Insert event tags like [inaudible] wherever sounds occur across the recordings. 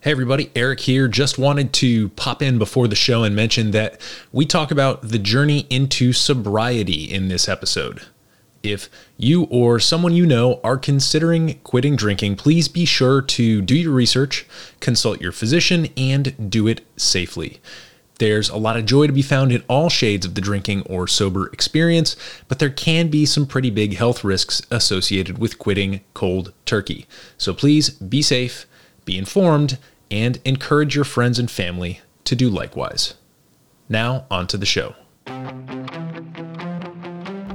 Hey everybody, Eric here. Just wanted to pop in before the show and mention that we talk about the journey into sobriety in this episode. If you or someone you know are considering quitting drinking, please be sure to do your research, consult your physician, and do it safely. There's a lot of joy to be found in all shades of the drinking or sober experience, but there can be some pretty big health risks associated with quitting cold turkey. So please be safe be informed, and encourage your friends and family to do likewise. Now, on to the show.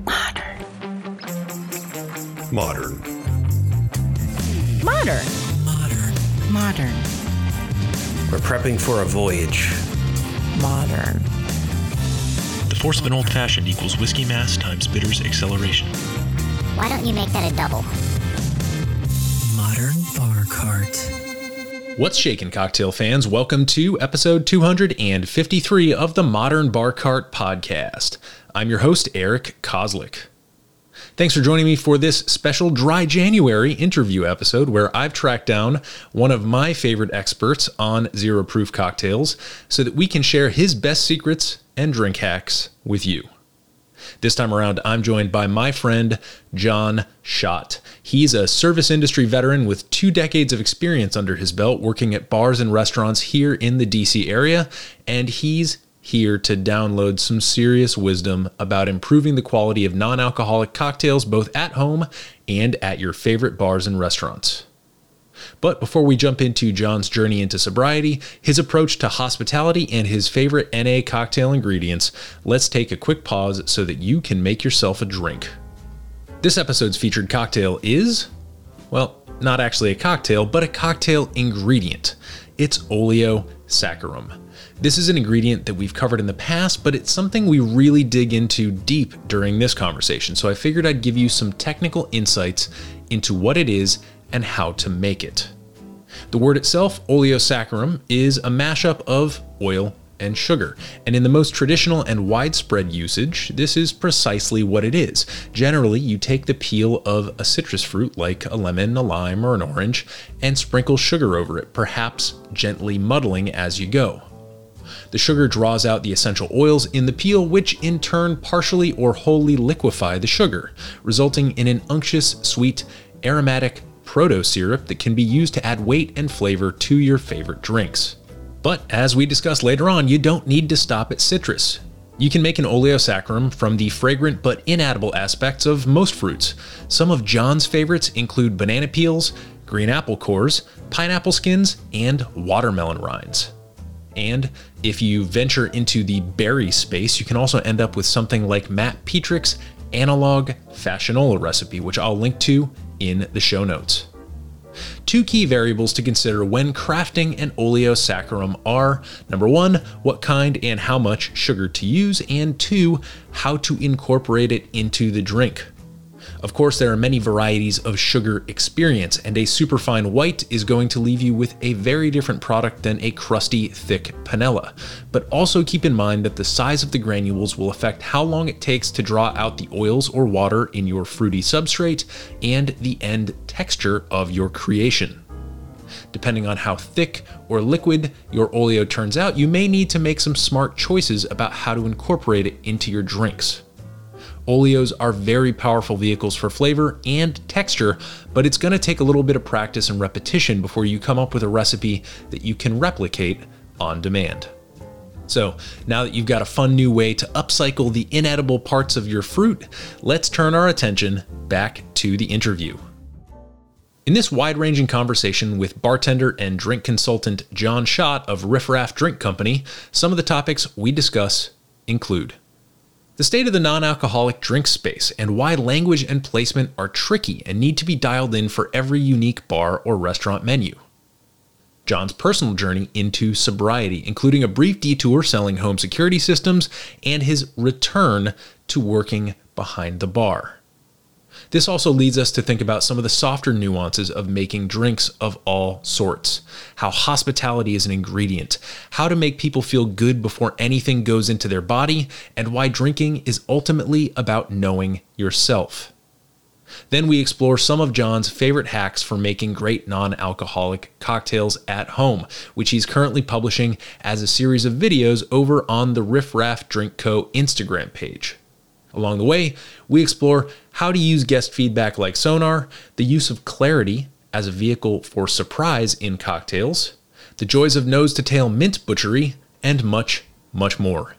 Modern. Modern. Modern. Modern. Modern. We're prepping for a voyage. Modern. The force of an old fashioned equals whiskey mass times bitters acceleration. Why don't you make that a double? Modern Bar Cart. What's shaking, cocktail fans? Welcome to episode 253 of the Modern Bar Cart podcast. I'm your host, Eric Kozlik. Thanks for joining me for this special Dry January interview episode where I've tracked down one of my favorite experts on zero proof cocktails so that we can share his best secrets and drink hacks with you. This time around, I'm joined by my friend, Jon Schott. He's a service industry veteran with two decades of experience under his belt working at bars and restaurants here in the DC area, and he's here to download some serious wisdom about improving the quality of non alcoholic cocktails both at home and at your favorite bars and restaurants. But before we jump into Jon's journey into sobriety, his approach to hospitality, and his favorite NA cocktail ingredients, let's take a quick pause so that you can make yourself a drink. This episode's featured cocktail is, well, not actually a cocktail, but a cocktail ingredient. It's Oleo Saccharum. This is an ingredient that we've covered in the past, but it's something we really dig into deep during this conversation. So I figured I'd give you some technical insights into what it is and how to make it. The word itself, oleosaccharum, is a mashup of oil and sugar. And in the most traditional and widespread usage, this is precisely what it is. Generally, you take the peel of a citrus fruit like a lemon, a lime, or an orange, and sprinkle sugar over it, perhaps gently muddling as you go. The sugar draws out the essential oils in the peel, which in turn partially or wholly liquefy the sugar, resulting in an unctuous, sweet, aromatic, proto syrup that can be used to add weight and flavor to your favorite drinks. But as we discuss later on, you don't need to stop at citrus. You can make an oleosaccharum from the fragrant but inedible aspects of most fruits. Some of Jon's favorites include banana peels, green apple cores, pineapple skins, and watermelon rinds. And if you venture into the berry space, you can also end up with something like Matt Petrick's analog fashionola recipe, which I'll link to in the show notes. Two key variables to consider when crafting an oleosaccharum are number one, what kind and how much sugar to use, and two, how to incorporate it into the drink. Of course, there are many varieties of sugar experience, and a superfine white is going to leave you with a very different product than a crusty, thick panela. But also keep in mind that the size of the granules will affect how long it takes to draw out the oils or water in your fruity substrate and the end texture of your creation. Depending on how thick or liquid your oleo turns out, you may need to make some smart choices about how to incorporate it into your drinks. Oleos are very powerful vehicles for flavor and texture, but it's going to take a little bit of practice and repetition before you come up with a recipe that you can replicate on demand. So, now that you've got a fun new way to upcycle the inedible parts of your fruit, let's turn our attention back to the interview. In this wide ranging conversation with bartender and drink consultant Jon Schott of Riff Raff Drink Company, some of the topics we discuss include the state of the non alcoholic drink space and why language and placement are tricky and need to be dialed in for every unique bar or restaurant menu. John's personal journey into sobriety, including a brief detour selling home security systems and his return to working behind the bar. This also leads us to think about some of the softer nuances of making drinks of all sorts, how hospitality is an ingredient, how to make people feel good before anything goes into their body, and why drinking is ultimately about knowing yourself. Then we explore some of Jon's favorite hacks for making great non alcoholic cocktails at home, which he's currently publishing as a series of videos over on the Riff Raff Drink Co. Instagram page. Along the way, we explore how to use guest feedback like sonar, the use of clarity as a vehicle for surprise in cocktails, the joys of nose to tail mint butchery, and much, much more.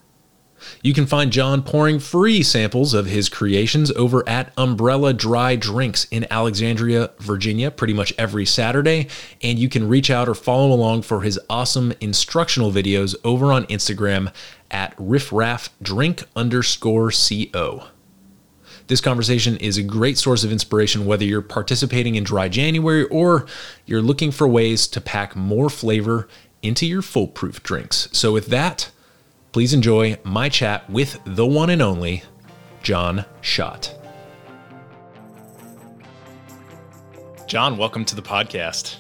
You can find Jon pouring free samples of his creations over at Umbrella Dry Drinks in Alexandria, Virginia, pretty much every Saturday. And you can reach out or follow along for his awesome instructional videos over on Instagram at riffraffdrink underscore co. This conversation is a great source of inspiration whether you're participating in Dry January or you're looking for ways to pack more flavor into your foolproof drinks. So, with that, please enjoy my chat with the one and only Jon Schott. Jon, welcome to the podcast.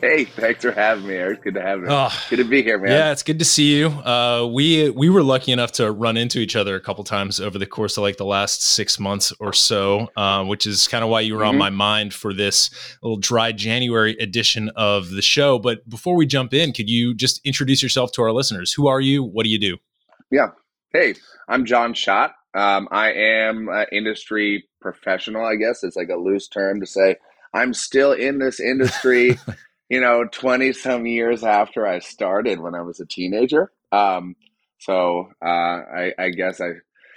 Hey, thanks for having me, Eric. Good to have you. Oh, Good to be here, man. Yeah, it's good to see you. Uh, we we were lucky enough to run into each other a couple times over the course of like the last six months or so, uh, which is kind of why you were on Mhm. my mind for this little dry January edition of the show. But before we jump in, could you just introduce yourself to our listeners? Who are you? What do you do? Yeah. Hey, I'm Jon Schott. Um, I am an industry professional, I guess. It's like a loose term to say I'm still in this industry, [laughs] you know, 20 some years after I started when I was a teenager. Um, so uh, I, I guess I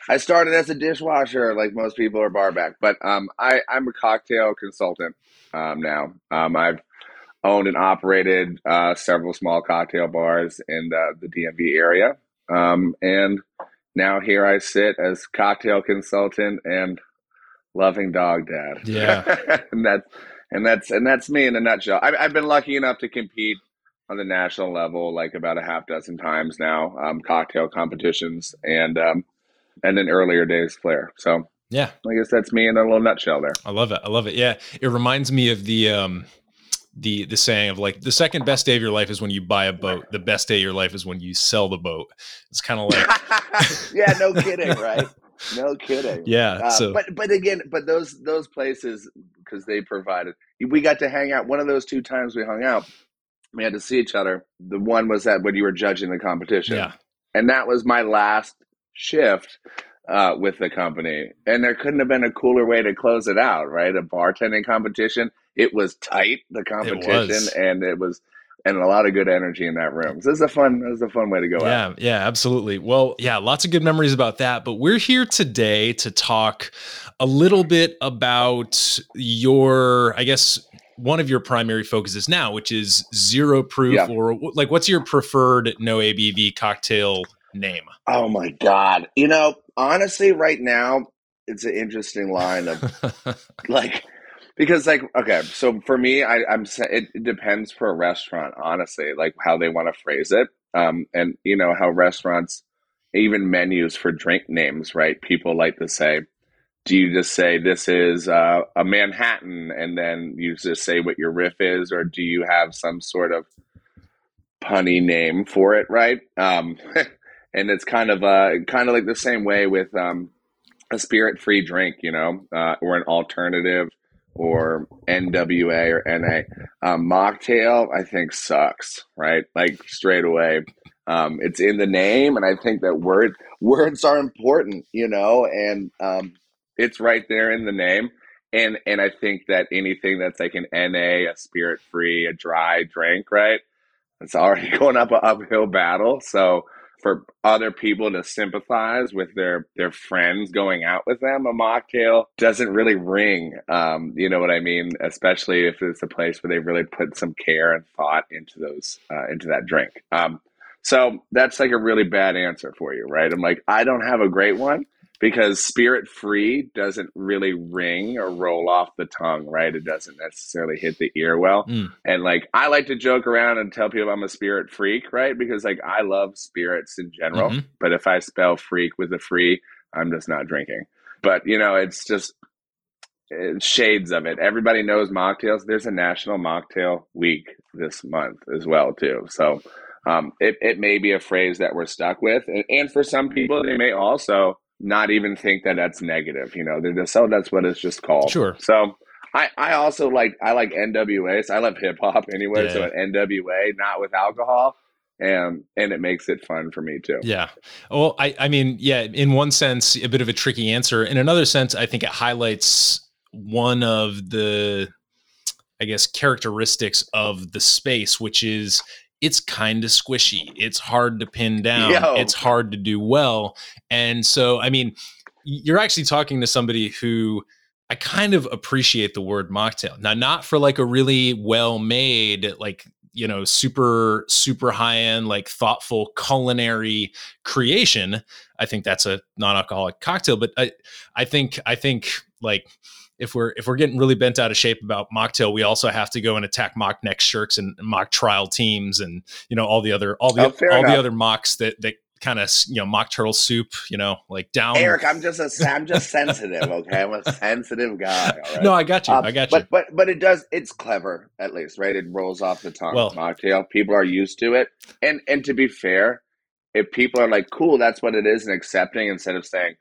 I started as a dishwasher, like most people are barback, but um, I, I'm a cocktail consultant um, now. Um, I've owned and operated uh, several small cocktail bars in the, the DMV area. Um, and now here I sit as cocktail consultant and loving dog dad. Yeah. [laughs] and that's and that's and that's me in a nutshell. I've, I've been lucky enough to compete on the national level like about a half dozen times now, um, cocktail competitions and um, and then earlier days flair. So Yeah, I guess that's me in a little nutshell there. I love it. I love it. Yeah, it reminds me of the um, the the saying of like the second best day of your life is when you buy a boat. The best day of your life is when you sell the boat. It's kind of like [laughs] yeah, no kidding, right? [laughs] No kidding. yeah. Uh, so but but again, but those those places because they provided, we got to hang out. One of those two times we hung out, we had to see each other. The one was that when you were judging the competition, yeah, and that was my last shift uh, with the company. And there couldn't have been a cooler way to close it out, right? A bartending competition. It was tight, the competition, was. and it was, and a lot of good energy in that room. So this is a fun, this is a fun way to go out. yeah, yeah, absolutely. Well, yeah, lots of good memories about that. But we're here today to talk a little bit about your, I guess. One of your primary focuses now, which is zero proof, Yeah. or like, what's your preferred no ABV cocktail name? Oh my god! You know, honestly, right now it's an interesting line of [laughs] like because like okay so for me I, i'm it, depends per restaurant honestly like how they want to phrase it. Um and you know how restaurants even menus for drink names right people like to say do you just say this is uh, a manhattan? And then you just say what your riff is or do you have some sort of punny name for it right? Um [laughs] and it's kind of uh kind of like the same way with um a spirit free drink you know uh, or an alternative or NWA or NA. Um, mocktail, I think, sucks, right? Like straight away. Um, it's in the name, and I think that word words are important, you know, and um, it's right there in the name. And and I think that anything that's like an NA, a spirit free, a dry drink, right? It's already [laughs] going up an uphill battle. So for other people to sympathize with their their friends going out with them, a mocktail doesn't really ring. Um, you know what I mean? Especially if it's a place where they really put some care and thought into those uh, into that drink. Um, so that's like a really bad answer for you, right? I'm like, I don't have a great one because spirit free doesn't really ring or roll off the tongue, right? It doesn't necessarily hit the ear well. Mm. And like I like to joke around and tell people I'm a spirit freak, right? Because like I love spirits in general, Mhm. but if I spell freak with a free, I'm just not drinking. But you know, it's just it's shades of it. Everybody knows mocktails. There's a national mocktail week this month as well too. So um, it, it may be a phrase that we're stuck with. And, and for some people, they may also not even think that that's negative. You know, they're just oh, that's what it's just called. Sure. So I, I also like I like NWA. So I love hip hop anyway. So Yeah. an NWA, not with alcohol, and and it makes it fun for me too. Yeah. Well, I, I mean, yeah, in one sense, a bit of a tricky answer. In another sense, I think it highlights one of the, I guess, characteristics of the space, which is it's kind of squishy. It's hard to pin down. Yo. It's hard to do well. And so, I mean, you're actually talking to somebody who I kind of appreciate the word mocktail. Now, not for like a really well made, like, you know, super, super high end, like thoughtful culinary creation. I think that's a non alcoholic cocktail. But I, I think, I think like, if we're if we're getting really bent out of shape about mocktail, we also have to go and attack mock next shirks and mock trial teams and you know all the other all the Oh, all the other mocks that that kind of you know mock turtle soup, you know, like down. Eric, I'm just a I'm just sensitive. Okay, I'm a sensitive guy. All right? No, I got you. Um, I got you. but but but it does. It's clever at least, right? It rolls off the tongue. Well- mocktail. People are used to it, and and to be fair, if people are like, "Cool, that's what it is," and accepting instead of saying,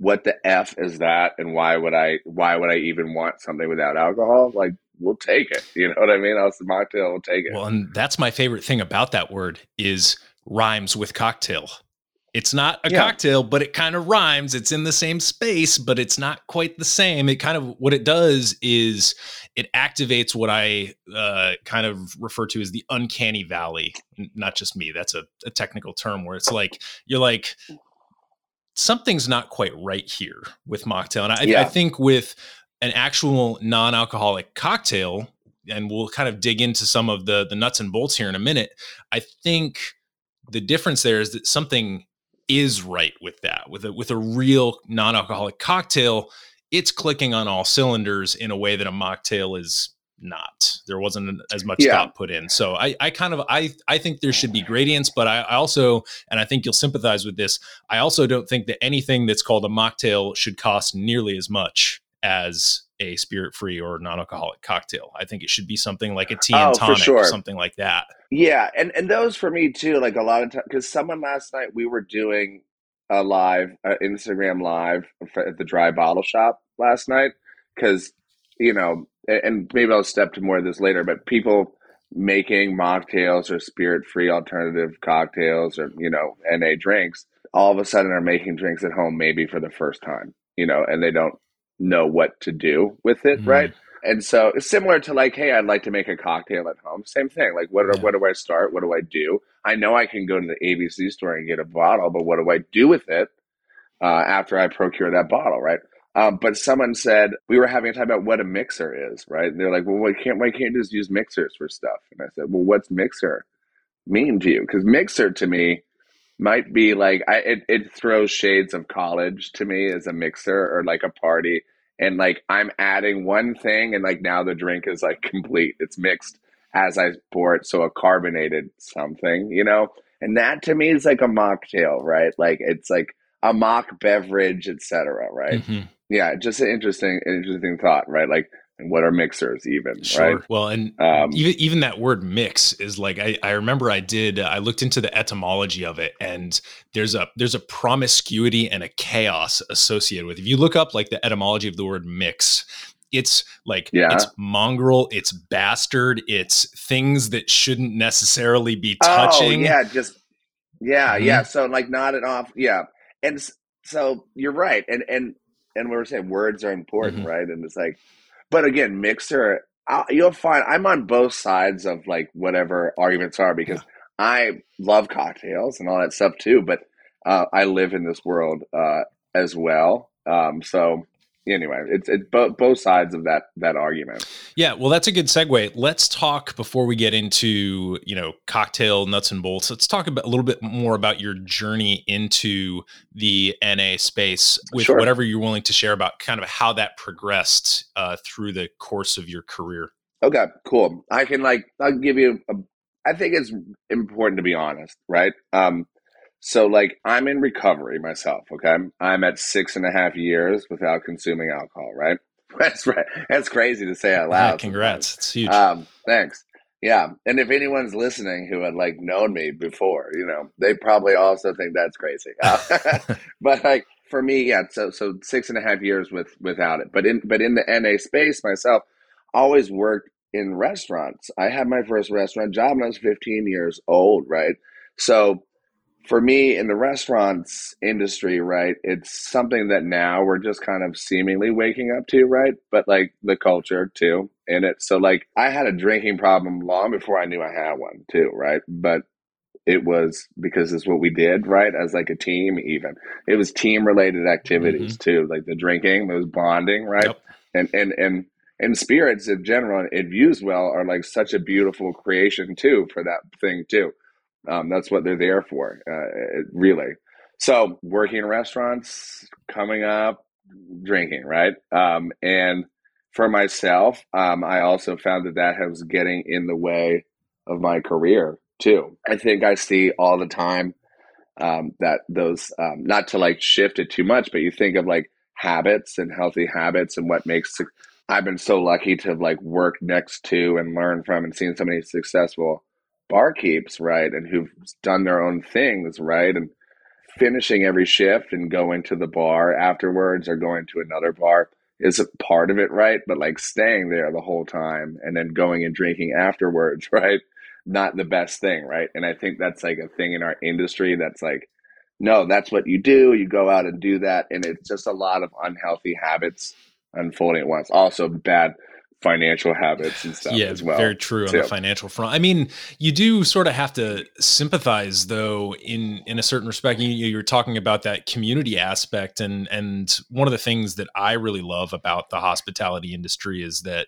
"What the f is that?" and why would I why would I even want something without alcohol? Like, we'll take it. [laughs] You know what I mean? I'll mocktail. We'll take it. Well, and that's my favorite thing about that word is rhymes with cocktail. It's not a Yeah. cocktail, but it kind of rhymes. It's in the same space, but it's not quite the same. It kind of what it does is it activates what I uh, kind of refer to as the uncanny valley. Not just me. That's a, a technical term where it's like you're like something's not quite right here with mocktail, and I, I think with an actual non-alcoholic cocktail, and we'll kind of dig into some of the the nuts and bolts here in a minute. I think the difference there is that something is right with that. With a with a real non-alcoholic cocktail, it's clicking on all cylinders in a way that a mocktail is not. There wasn't as much Yeah. thought put in. So I, I kind of I I think there should be gradients, but I, I also and I think you'll sympathize with this. I also don't think that anything that's called a mocktail should cost nearly as much as a spirit free or non-alcoholic cocktail. I think it should be something like a tea and Oh, tonic, sure. something like that. Yeah, and and those for me too. Like a lot of times, because someone last night we were doing a live, uh, Instagram live at the Dry Bottle Shop last night. Because you know, and maybe I'll step to more of this later. But people making mocktails or spirit-free alternative cocktails or you know NA drinks, all of a sudden are making drinks at home maybe for the first time. You know, and they don't know what to do with it, Mhm. right? And so it's similar to like, hey, I'd like to make a cocktail at home. Same thing. Like, what, Yeah. where do I start? What do I do? I know I can go to the ABC store and get a bottle, but what do I do with it uh, after I procure that bottle, right? Um, but someone said we were having a time about what a mixer is, right? And they're like, well, why can't why can't you just use mixers for stuff? And I said, well, what's mixer mean to you? Because mixer to me might be like I it, it throws shades of college to me as a mixer or like a party and like I'm adding one thing and like now the drink is like [laughs] complete. It's mixed as I pour it, so a carbonated something, you know? And that to me is like a mocktail, right? Like it's like a mock beverage, etc. right? Mhm. Yeah, just an interesting interesting thought, right? Like what are mixers even, Sure. right? Well, and Um, even even that word mix is like I, I remember I did I looked into the etymology of it and there's a there's a promiscuity and a chaos associated with it. If you look up like the etymology of the word mix, it's like Yeah. it's mongrel, it's bastard, it's things that shouldn't necessarily be Oh, touching. yeah, just yeah, Mhm. yeah. So like not an off, yeah. And so you're right, and and and we were saying words are important, Mhm. right? And it's like, but again, mixer, i you'll find I'm on both sides of like whatever arguments are because I love cocktails and all that stuff too, but uh, I live in this world uh, as well. Um, so anyway, it's it's both both sides of that that argument. Yeah, well, that's a good segue. Let's talk before we get into you know cocktail nuts and bolts. Let's talk about a little bit more about your journey into the NA space with Sure. whatever you're willing to share about kind of how that progressed uh, through the course of your career. Okay, cool. I can like I'll give you a I think it's important to be honest, right? Um so like I'm in recovery myself, okay? I'm at six and a half years without consuming alcohol, right? [laughs] That's right. That's crazy to say out Yeah, loud. congrats, it's huge. Um, thanks. Yeah. And if anyone's listening who had like known me before, you know, they probably also think that's crazy. Uh, [laughs] [laughs] but like for me, yeah. So so six and a half years with without it, but in but in the NA space myself, always worked in restaurants. I had my first restaurant job when I was 15 years old, right? So for me in the restaurants industry, right, it's something that now we're just kind of seemingly waking up to, right? But like the culture too in it. So like I had a drinking problem long before I knew I had one too, right? But it was because it's what we did, right? As like a team, even it was team related activities mm-hmm. too, like the drinking, it was bonding, right? Yep. And and and and spirits in general and views well are like such a beautiful creation too for that thing too. Um, that's what they're there for, uh, really. So working in restaurants, coming up, drinking, right? Um, and for myself, um, I also found that that was getting in the way of my career too. I think I see all the time um, that those, um, not to like shift it too much, but you think of like habits and healthy habits and what makes. I've been so lucky to like worked next to and learn from and seen so many successful barkeeps, right, and who've done their own things, right, and finishing every shift and going to the bar afterwards or going to another bar is a part of it, right? But like staying there the whole time and then going and drinking afterwards, [laughs] right? Not the best thing, right? And I think that's like a thing in our industry that's like, no, that's what you do. You go out and do that. And it's just a lot of unhealthy habits unfolding at once. Also, bad financial habits and stuff yeah, as well. Very true on the financial front. I mean, you do sort of have to sympathize though in in a certain respect. You, you're talking about that community aspect and and one of the things that I really love about the hospitality industry is that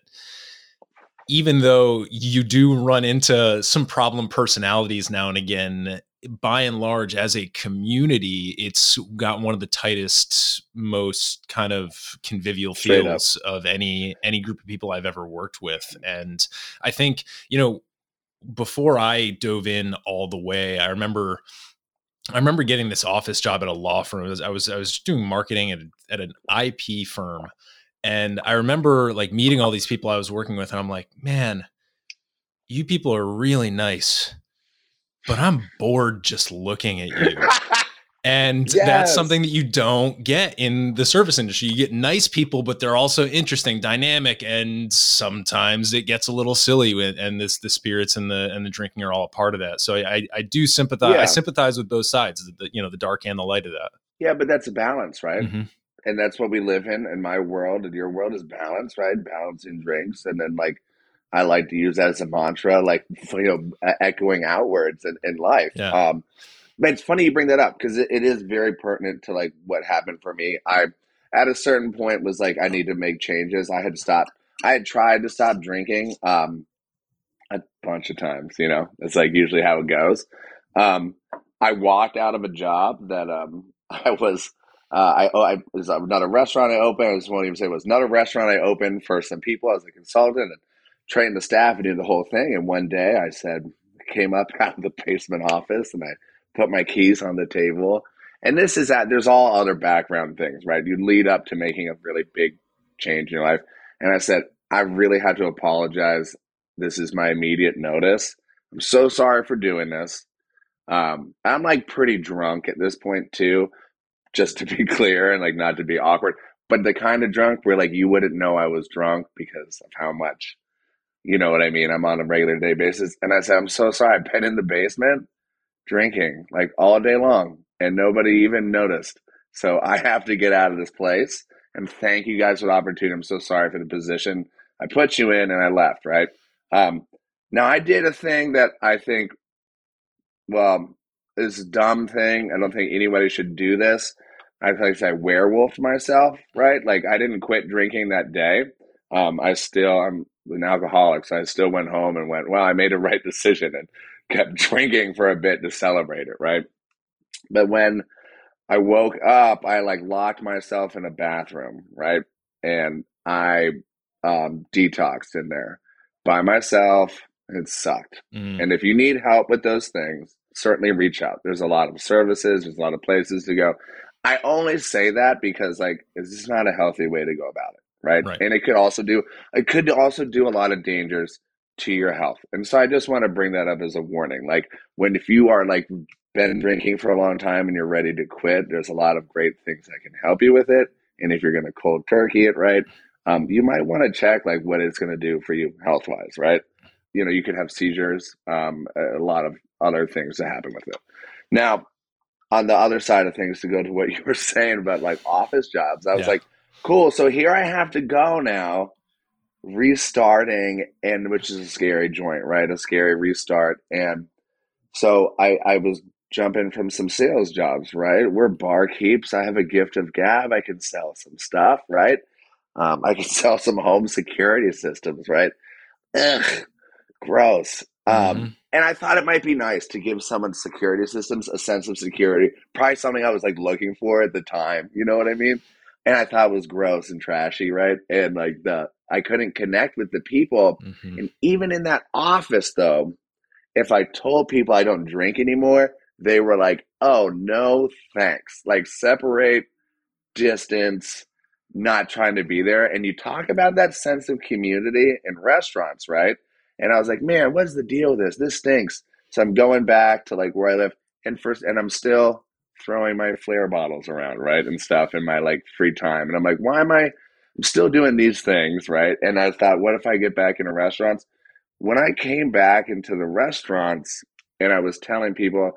even though you do run into some problem personalities now and again, by and large, as a community, it's got one of the tightest, most kind of convivial Straight feels up. of any any group of people I've ever worked with. Mm-hmm. And I think, you know, before I dove in all the way, I remember I remember getting this office job at a law firm. I was I was, I was doing marketing at, at an IP firm. And I remember like meeting all these people I was working with, and I'm like, man, you people are really nice but I'm bored just looking at you. [laughs] And yes. that's something that you don't get in the service industry. You get nice people, but they're also interesting, dynamic, and sometimes it gets a little silly. With, and this the spirits and the and the drinking are all a part of that. So I I do sympathize. Yeah. I sympathize with both sides, the, you know, the dark and the light of that. Yeah, but that's a balance, right? Mm-hmm. And that's what we live in. And my world, and your world is balance, right? Balancing drinks, and then like I like to use that as a mantra, like [laughs] you know, echoing outwards in, in life. Yeah. Um, but it's funny you bring that up because it, it is very pertinent to like what happened for me. I at a certain point was like I need to make changes. I had stopped. I had tried to stop drinking um, a bunch of times. You know, it's like usually how it goes. Um, I walked out of a job that um, [laughs] I was. Uh, I, oh, I was not a restaurant I opened. I just won't even say it was not a restaurant I opened for some people as a consultant. And train the staff and do the whole thing. And one day I said, came up [laughs] out of the basement office and I put my keys on the table. And this is that there's all other background things, right? You lead up to making a really big change in your life. And I said, I really had to apologize. This is my immediate notice. I'm so sorry for doing this. Um, I'm like pretty drunk at this point too, just to be [laughs] clear and like not to be awkward, but the kind of drunk where like you wouldn't know I was drunk because of how much you know what I mean? I'm on a regular day basis. And I said, I'm so sorry. I've been in the basement drinking like all day long and nobody even noticed. So I have to get out of this place. And thank you guys for the opportunity. I'm so sorry for the position I put you in and I left, right? Um, now I did a thing that I think, well, is a dumb thing. I don't think anybody should do this. I like I werewolf myself, right? Like I didn't quit drinking that day. Um, I still I'm an alcoholic, so I still went home and went, well, I made a right [laughs] decision and kept drinking for a bit to celebrate it, right? But when I woke up, I like locked myself in a bathroom, right? And I um, detoxed in there by myself. It sucked. Mm. And if you need help with those things, certainly reach out. There's a lot of services, there's a lot of places to go. I only say that because like it's just not a healthy way to go about it right? right? And it could also do it could also do a lot of dangers to your health. And so I just want to bring that up as a warning. Like when if you are like been drinking for a long time and you're ready to quit, there's a lot of great things that can help you with it. And if you're going to cold turkey it, right, um, you might want to check like what it's going to do for you health wise, right? You know, you could have seizures, um, a lot of other things that happen with it. Now, on the other side of things, to go to what [laughs] you were saying about like office jobs, I was Yeah. like, cool. So here I have to go now, restarting, and which is a scary joint, right? A scary restart. And so I, I was jumping from some sales jobs, right? We're barkeeps. I have a gift of gab. I can sell some stuff, right? Um, I can [laughs] sell some home security systems, right? Ugh, gross. Um, Mhm. and I thought it might be nice to give someone security systems a sense of security. Probably something I was like looking for at the time. You know what I mean? And I thought it was gross and trashy, right? And like the I couldn't connect with the people. Mhm. And even in that office, though, if I told people I don't drink anymore, they were like, "Oh no, thanks." Like separate, distance, not trying to be there. And you talk about that sense of community in restaurants, right? And I was like, man, what's the deal with this? This stinks. So I'm going back to like where I live, and first, and I'm still throwing my flare bottles around, right, and stuff in my like free time. And I'm like, why am I? I'm still doing these things, right? And I thought, what if I get back into restaurants? When I came back into the restaurants, and I was telling people,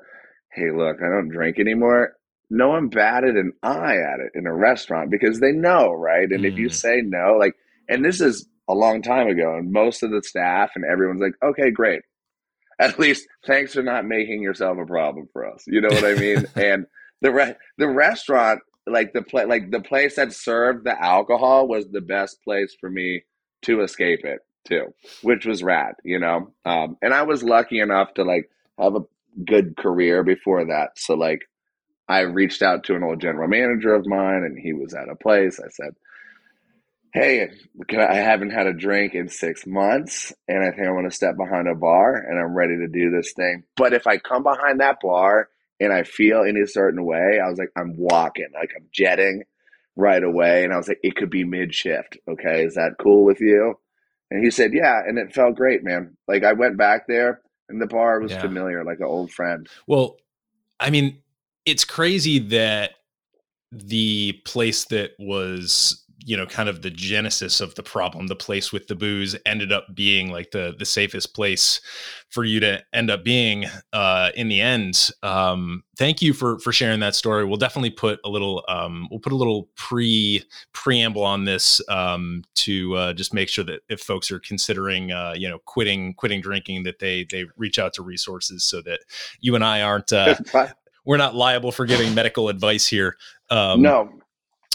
hey, look, I don't drink anymore. No one batted an eye at it in a restaurant because they know, right? And if you Mm. say no, like, and this is a long time ago, and most of the staff and everyone's like, okay, great. [laughs] At least thanks for not making yourself a problem for us. You know what I mean? [laughs] and the re- the restaurant, like the pla- like the place that served the alcohol was the best place for me to escape it too, which was rad, you know. Um, and I was lucky enough to like have a good career before that. So like I reached out to an old general manager of mine and he was at a place. I said, Hey, can I, I haven't had a drink in six months and I think I want to step behind a bar and I'm ready to do this thing. But if I come behind that bar and I feel in a certain way, I was like, I'm walking, like I'm jetting right away. And I was like, it could be mid shift. Okay. Is that cool with you? And he said, Yeah. And it felt great, man. Like I went back there and the bar was Yeah. familiar, like an old friend. Well, I mean, it's crazy that the place that was, you know, kind of the genesis of the problem, the place with the booze, ended up being like the the safest place for you to end up being uh, in the end. Um, thank you for for sharing that story. We'll definitely put a little um, we'll put a little pre preamble on this um, to uh, just make sure that if folks are considering uh, you know quitting quitting drinking that they they reach out to resources so that you and I aren't uh, we're not liable for giving medical advice here. Um, no,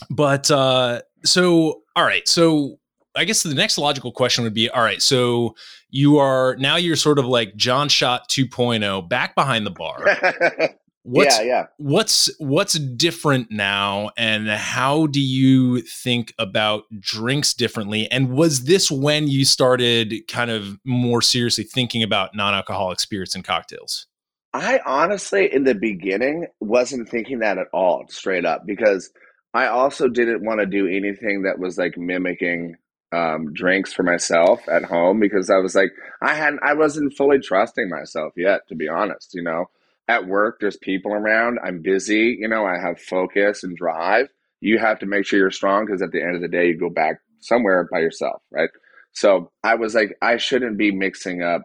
but uh, so all right, so I guess the next logical question would be: All right, so you are now you're sort of like Jon Schott 2.0, back behind the bar. [laughs] What's yeah, yeah. what's what's different now and how do you think about drinks differently and was this when you started kind of more seriously thinking about non-alcoholic spirits and cocktails I honestly, in the beginning, wasn't thinking that at all, straight up, because I also didn't want to do anything that was like mimicking um, drinks for myself at home because I was like, I hadn't, I wasn't fully trusting myself yet, to be honest. You know, at work, there's people around, I'm busy, you know, I have focus and drive. You have to make sure you're strong because at the end of the day, you go back somewhere by yourself, right? So I was like, I shouldn't be mixing up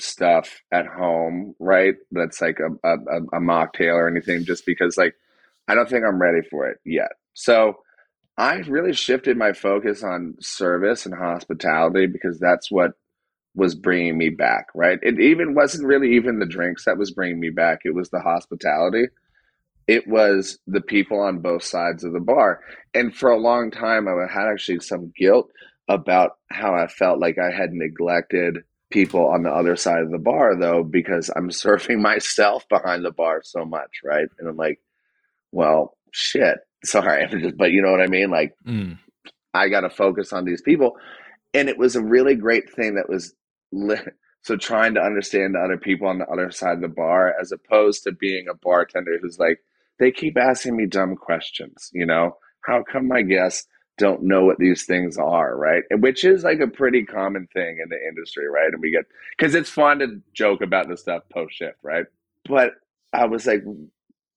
stuff at home, right? That's like a, a, a- a mocktail or anything, just because like I don't think I'm ready for it yet. So I really shifted my focus on service and hospitality because that's what was bringing me back, right? It even wasn't really even the drinks that was bringing me back, it was the hospitality. It was the people on both sides of the bar. And for a long time, I had actually some guilt about how I felt like I had neglected people on the other side of the bar, though, because I'm [laughs] serving myself behind the bar so much, right? And I'm like, well, shit. [laughs] Sorry, but you know what I mean? Like, Mm. I got to focus on these people. And it was a really great thing that was so trying to understand the other people on the other side of the bar as opposed to being a bartender who's like, they keep asking me dumb questions, you know? How come my guests don't know what these things are, right? Which is like a pretty common thing in the industry, right? And we get, because it's fun to joke about this stuff post shift, right? But I was like,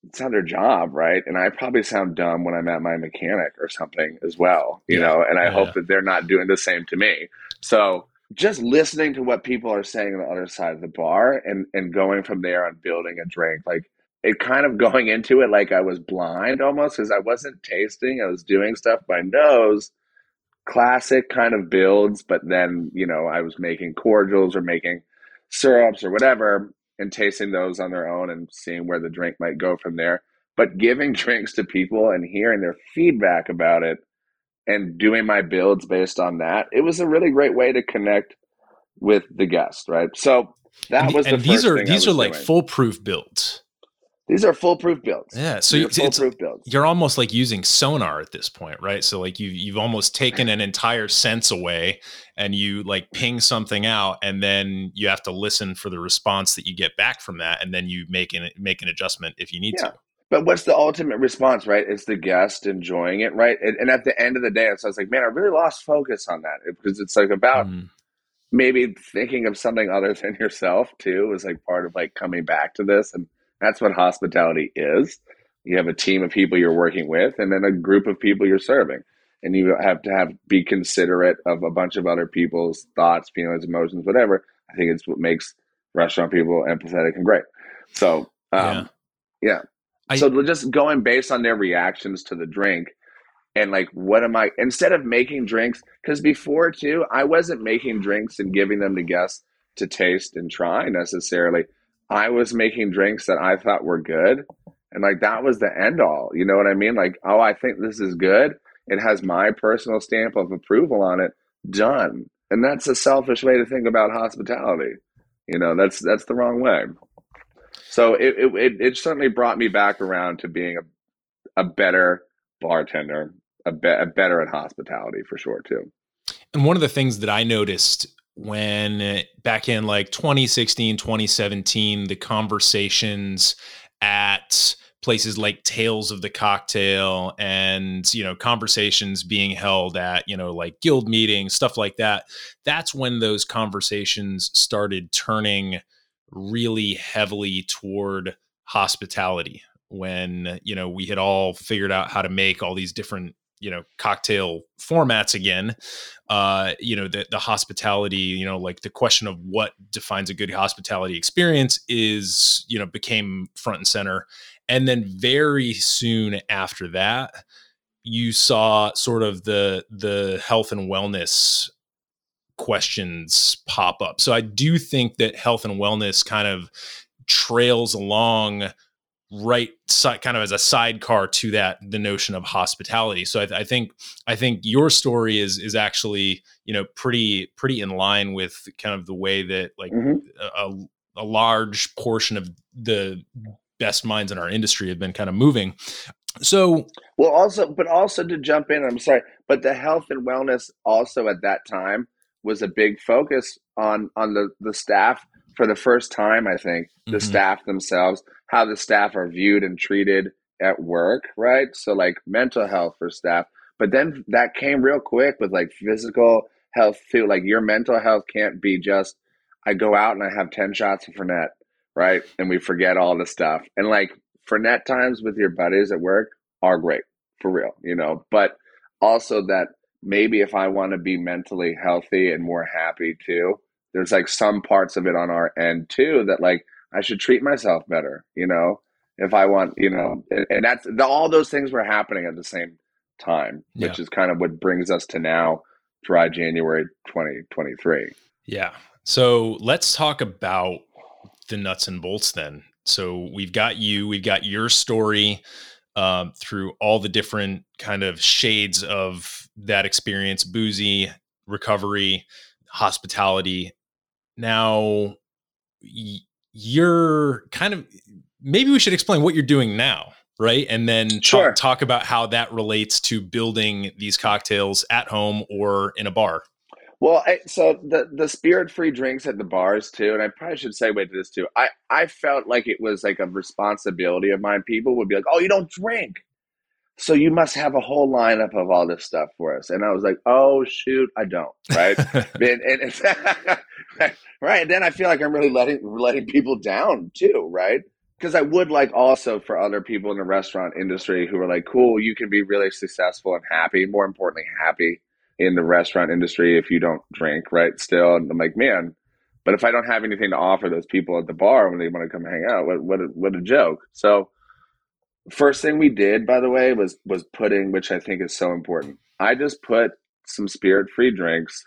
it's not their job, right? And I probably sound dumb when I'm at my mechanic or something as well, you Yeah. know, and I Yeah. hope that they're not doing the same to me. So just listening to what people are saying on the other side of the bar and, and going from there on building a drink, like it kind of [laughs] going into it like I was blind almost because I wasn't tasting, I was doing stuff by nose, classic kind of builds, but then, you know, I was making cordials or making syrups or whatever and tasting those on their own and seeing where the drink might go from there. But giving [laughs] drinks to people and hearing their feedback about it and doing my builds based on that, it was a really great way to connect with the guest, right? So that and, was the and these are these are like doing. foolproof builds. These are foolproof builds. Yeah, so you- foolproof builds. you're almost like using sonar at this point, right? So like you you've almost taken an entire sense away and you like ping something out and then you have to listen for the response that you get back from that and then you make an make an adjustment if you need Yeah. to. But what's the ultimate response, right? It's the guest enjoying it, right? And, and at the end of the day, so I was like, man, I really lost focus on that because it's like about Mm, maybe thinking of something other than yourself too is like part of like coming back to this, and that's what hospitality is. You have a team of people you're working with, and then a group of people you're serving, and you have to have be considerate of a bunch of other people's thoughts, feelings, emotions, whatever. I think it's what makes restaurant people empathetic and great. So, um, yeah. I- so just going based on their reactions to the drink and like what am I instead of making drinks because before too I wasn't making drinks and giving them to guests to taste and try necessarily. I was making drinks that I thought were good and like that was the end all. You know what I mean? Like, oh, I think this is good. It has my personal stamp of approval on it. Done. And that's a selfish way to think about hospitality. You know, that's that's the wrong way. So it it, it, certainly brought me back around to being a, a better bartender, a, be, a better at hospitality for sure too. And one of the things that I noticed when back in like 2016, 2017, the conversations at places like Tales of the Cocktail and, you know, conversations being held at, you know, like guild meetings, stuff like that. That's when those conversations started turning really heavily toward hospitality when, you know, we had all figured out how to make all these different you know cocktail formats again uh you know the the hospitality you know like the question of what defines a good hospitality experience is you know became front and center. And then very soon after that you saw sort of the the health and wellness questions pop up. So i do think that health and wellness kind of trails along right side kind of as a sidecar to that the notion of hospitality. So I, I think i think your story is is actually you know pretty pretty in line with kind of the way that like Mhm. a, a large portion of the best minds in our industry have been kind of moving. So Well, also, but also to jump in, I'm sorry, but the health and wellness also at that time was a big focus on on the the staff for the first time. I think the Mhm. staff themselves, how the staff are viewed and treated at work, right? So like mental health for staff, but then that came real quick with like physical health too. Like your mental health can't be just I go out and I have ten shots of Fernet, right? And we forget all the stuff. And like Fernet times with your buddies at work are great for real, you know, but also that maybe if I want to be mentally healthy and more happy too, there's like some parts of it on our end too that like I should treat myself better, you know, if I want, you know, and, and that's the, all those things were happening at the same time, which Yeah. is kind of what brings us to now, dry January 2023. Yeah. So let's talk about the nuts and bolts then. So we've got you, we've got your story um, through all the different kind of shades of that experience boozy, recovery, hospitality. Now, y- you're kind of maybe we should explain what you're doing now, right? And then talk, Sure. talk about how that relates to building these cocktails at home or in a bar. Well, I, so the the spirit free drinks at the bars too, and I probably should segue to this too. I I felt like it was like a responsibility of mine. People would be like, "Oh, you don't drink, so you must have a whole lineup of all this stuff for us." And I was like, "Oh shoot, I don't." Right, [laughs] and, and [laughs] right. And then I feel like I'm really letting letting people down too, right? because I would like also for other people in the restaurant industry who are like, cool, you can be really successful and happy. More importantly, happy in the restaurant industry if you don't drink, right? Still, and I'm like, man, but if I don't have anything to offer those people at the bar when they want to come hang out, what what a, what a joke. So, first thing we did, by the way, was was putting, which I think is so important. I just put some spirit free drinks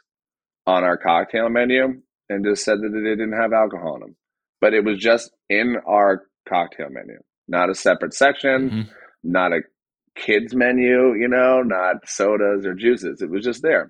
on our cocktail menu and just said that they didn't have alcohol in them, but it was just in our cocktail menu, not a separate section, Mm-hmm. not a kids menu, you know, not sodas or juices. It was just there.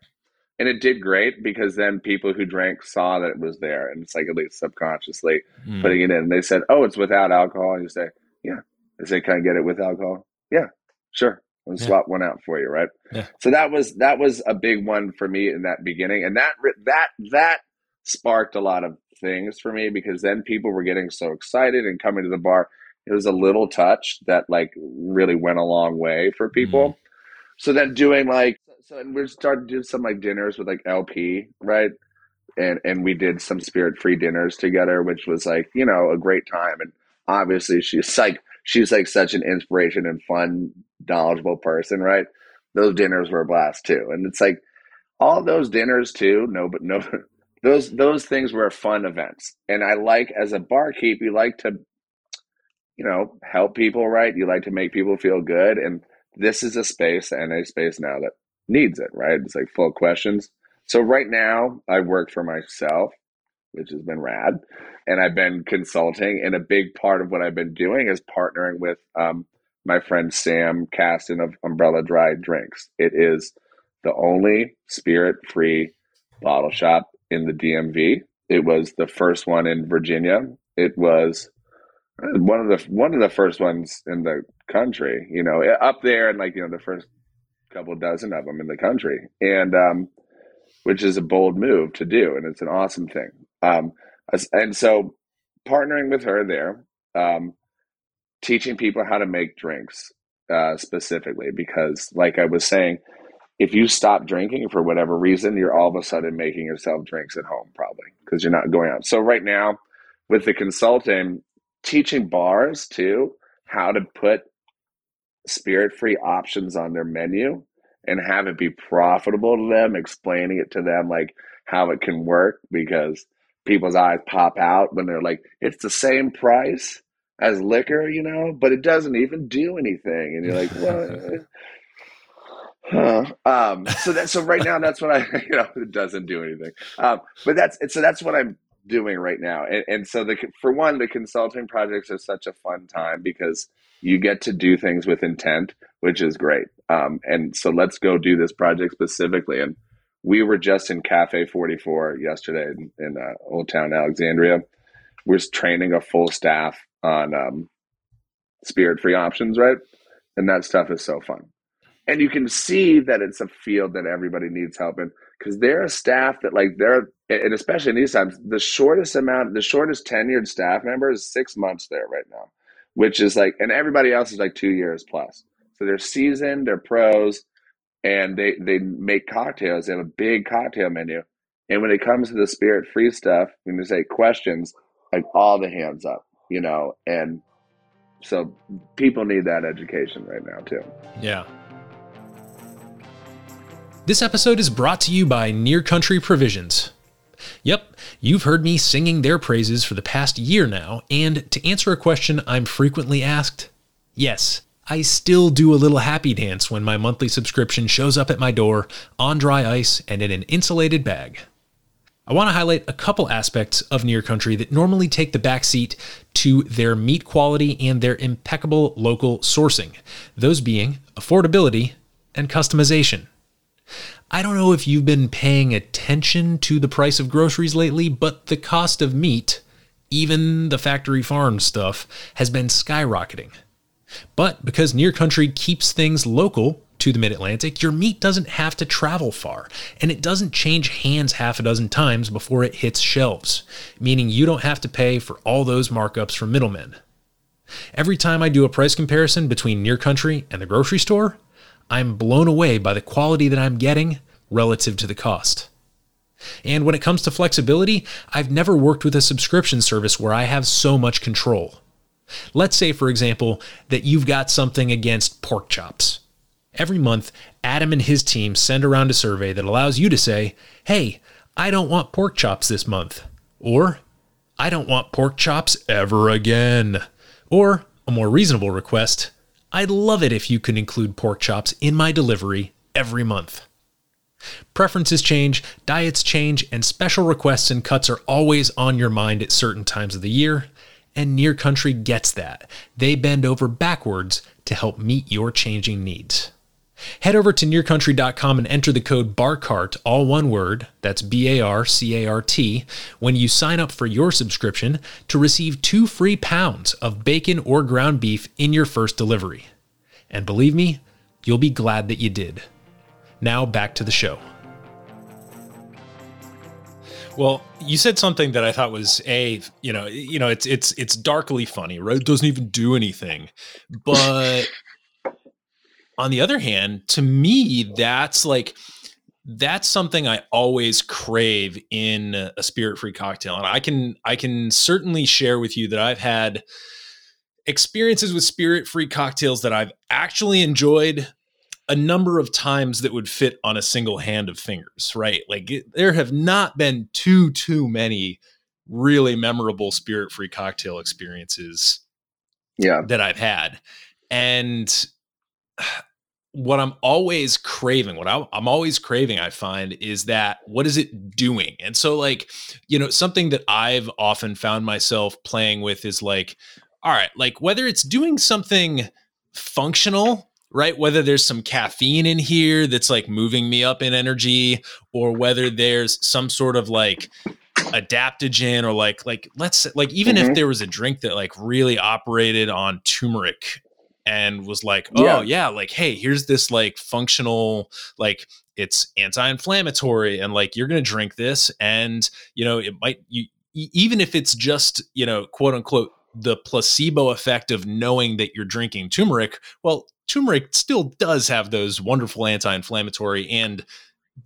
And it did great because then people who drank saw that it was there. And it's like at least subconsciously Mm. putting it in. And they said, Oh, it's without alcohol. And you say, Yeah. I say, Can I get it with alcohol? Yeah, sure. I'll Yeah. swap one out for you, right? Yeah. So that was that was a big one for me in that beginning. And that that that sparked a lot of things for me because then people were getting so excited and coming to the bar. It was a little touch that like really went a long way for people. Mm-hmm. So then doing like so and we started doing some like dinners with like LP, right? And and we did some spirit free dinners together, which was like, you know, a great time. And obviously she's [laughs] like she's like such an inspiration and fun, knowledgeable person, right? Those dinners were a blast too. And it's like all those dinners too, no but no [laughs] those those things were fun events. And I like as a barkeep, you like to you know, help people, right? You like to make people feel good. And this is a space, and a space now that needs it, right? It's like full questions. So right now I work for myself, which has been rad. And I've been consulting. And a big part of what I've been doing is partnering with um, my friend Sam Caston of Umbrella Dry Drinks. It is the only spirit free bottle shop in the DMV. It was the first one in Virginia. It was one of the one of the first ones in the country. You know, up there and like you know the first couple dozen of them in the country, and um, which is a bold move to do, and it's an awesome thing. Um, and so partnering with her there, um, teaching people how to make drinks uh, specifically because, like I was saying, if you stop drinking for whatever reason, you're all of a sudden making yourself drinks at home, probably because you're not going out. So right now, with the consulting, teaching bars too how to put spirit-free options on their menu and have it be profitable to them, explaining it to them like how it can work because people's eyes pop out when they're like, it's the same price as liquor, you know, but it doesn't even do anything. And you're like, [laughs] what? Huh. Um, so that so right now that's what I [laughs] you know it doesn't do anything. Um, but that's so that's what I'm doing right now. And, and so the for one, the consulting projects are such a fun time because you get to do things with intent, which is great. Um, and so let's go do this project specifically. And we were just in Cafe 44 yesterday in, in uh, Old Town Alexandria. We're training a full staff on um, spirit free options, right? And that stuff is so fun. And you can see that it's a field that everybody needs help in because there are staff that like they're and especially in these times, the shortest amount, the shortest tenured staff member is six months there right now, which is like, and everybody else is like two years plus. So they're seasoned, they're pros, and they they make cocktails. They have a big cocktail menu, and when it comes to the spirit free stuff, when they say questions, like all the hands up, you know, and so people need that education right now too. Yeah. This episode is brought to you by Near Country Provisions. Yep, you've heard me singing their praises for the past year now, and to answer a question I'm frequently asked, yes, I still do a little happy dance when my monthly subscription shows up at my door on dry ice and in an insulated bag. I want to highlight a couple aspects of Near Country that normally take the backseat to their meat quality and their impeccable local sourcing, those being affordability and customization. I don't know if you've been paying attention to the price of groceries lately, but the cost of meat, even the factory farm stuff, has been skyrocketing. But because Near Country keeps things local to the Mid Atlantic, your meat doesn't have to travel far, and it doesn't change hands half a dozen times before it hits shelves, meaning you don't have to pay for all those markups from middlemen. Every time I do a price comparison between Near Country and the grocery store, I'm blown away by the quality that I'm getting relative to the cost. And when it comes to flexibility, I've never worked with a subscription service where I have so much control. Let's say, for example, that you've got something against pork chops. Every month, Adam and his team send around a survey that allows you to say, hey, I don't want pork chops this month. Or, I don't want pork chops ever again. Or, a more reasonable request, I'd love it if you could include pork chops in my delivery every month. Preferences change, diets change, and special requests and cuts are always on your mind at certain times of the year. And Near Country gets that. They bend over backwards to help meet your changing needs. Head over to nearcountry.com and enter the code BARCART, all one word, that's B A R C A R T, when you sign up for your subscription to receive two free pounds of bacon or ground beef in your first delivery. And believe me, you'll be glad that you did. Now back to the show. Well, you said something that I thought was a, you know, you know, it's it's it's darkly funny, right? It doesn't even do anything. But [laughs] on the other hand, to me, that's like that's something I always crave in a spirit-free cocktail. And I can I can certainly share with you that I've had experiences with spirit-free cocktails that I've actually enjoyed a number of times that would fit on a single hand of fingers, right? Like it, there have not been too too many really memorable spirit-free cocktail experiences Yeah. that I've had. And what I'm always craving, what I, I'm always craving, I find, is that what is it doing? And so, like, you know, something that I've often found myself playing with is like, all right, like whether it's doing something functional, right? Whether there's some caffeine in here that's like moving me up in energy, or whether there's some sort of like adaptogen or like like let's like even if Mhm. there was a drink that like really operated on turmeric and was like oh Yeah. yeah, like hey here's this like functional like it's anti-inflammatory and like you're gonna drink this and you know it might you even if it's just you know quote unquote the placebo effect of knowing that you're drinking turmeric well turmeric still does have those wonderful anti-inflammatory and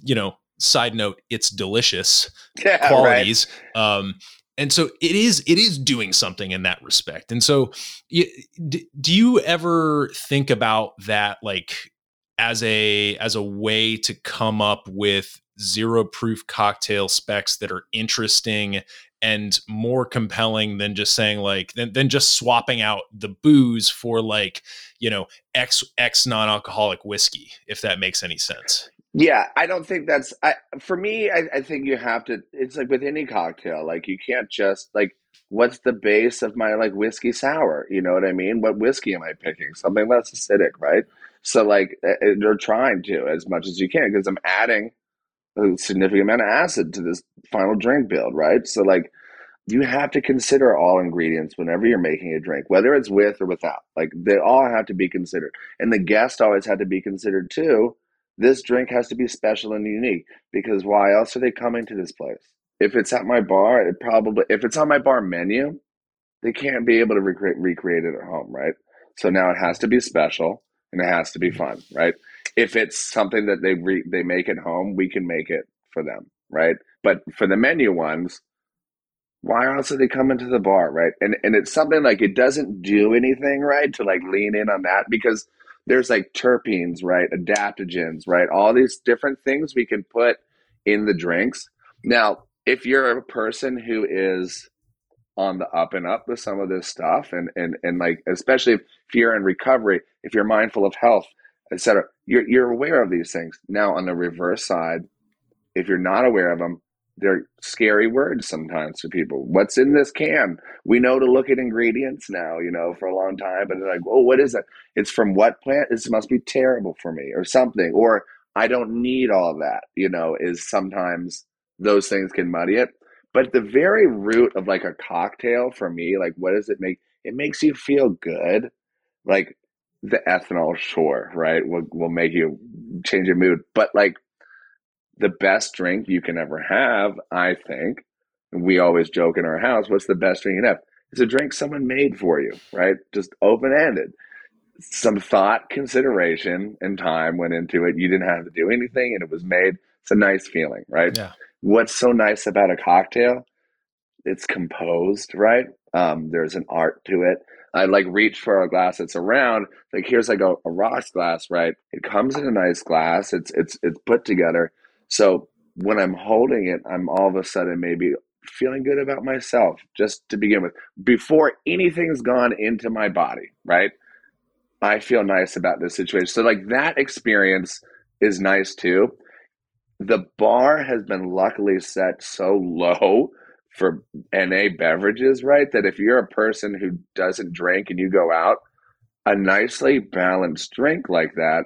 you know side note it's delicious [laughs] Yeah. Right. qualities um and so it is it is doing something in that respect and so do you ever think about that like as a as a way to come up with zero proof cocktail specs that are interesting and more compelling than just saying like than, than just swapping out the booze for like you know x x non-alcoholic whiskey if that makes any sense Yeah, I don't think that's I for me I, I think you have to it's like with any cocktail, like you can't just like what's the base of my like whiskey sour? You know what I mean? What whiskey am I picking? Something less acidic, right? So like uh, uh, they're trying to as much as you can because I'm adding a significant amount of acid to this final drink build, right? So like you have to consider all ingredients whenever you're making a drink, whether it's with or without. Like they all have to be considered. And the guest always had to be considered too. This drink has to be special and unique because why else are they coming to this place? If it's at my bar, it probably if it's on my bar menu, they can't be able to recreate recreate it at home, right? So now it has to be special and it has to be mm-hmm. fun, right? If it's something that they re, they make at home, we can make it for them, right? But for the menu ones, why else are they coming to the bar, right? And and it's something like it doesn't do anything, right, to like lean in on that because there's like terpenes, right, adaptogens, right, all these different things we can put in the drinks. Now, if you're a person who is on the up and up with some of this stuff, and and and like especially if you're in recovery, if you're mindful of health, etc., you're you're aware of these things. Now, on the reverse side, if you're not aware of them, they're scary words sometimes to people. What's in this can? We know to look at ingredients now, you know, for a long time, but they're like, oh, what is it? It's from what plant? This must be terrible for me, or something. Or I don't need all that, you know, is sometimes those things can muddy it. But the very root of like a cocktail for me, like what does it make? It makes you feel good. Like the ethanol, sure, right? Will will make you change your mood. But like the best drink you can ever have, I think, we always joke in our house, what's the best drink you can have? It's a drink someone made for you, right? Just open ended. Some thought, consideration, and time went into it. You didn't have to do anything and it was made. It's a nice feeling, right? Yeah. What's so nice about a cocktail? It's composed, right? Um, there's an art to it. I like reach for a glass that's around. Like here's like a, a rocks glass, right? It comes in a nice glass. It's it's it's put together. So when I'm holding it, I'm all of a sudden maybe feeling good about myself just to begin with. Before anything's gone into my body, right? I feel nice about this situation. So like that experience is nice too. The bar has been luckily set so [laughs] low for NA beverages, right? That if you're a person who doesn't drink and you go out, a nicely balanced drink like that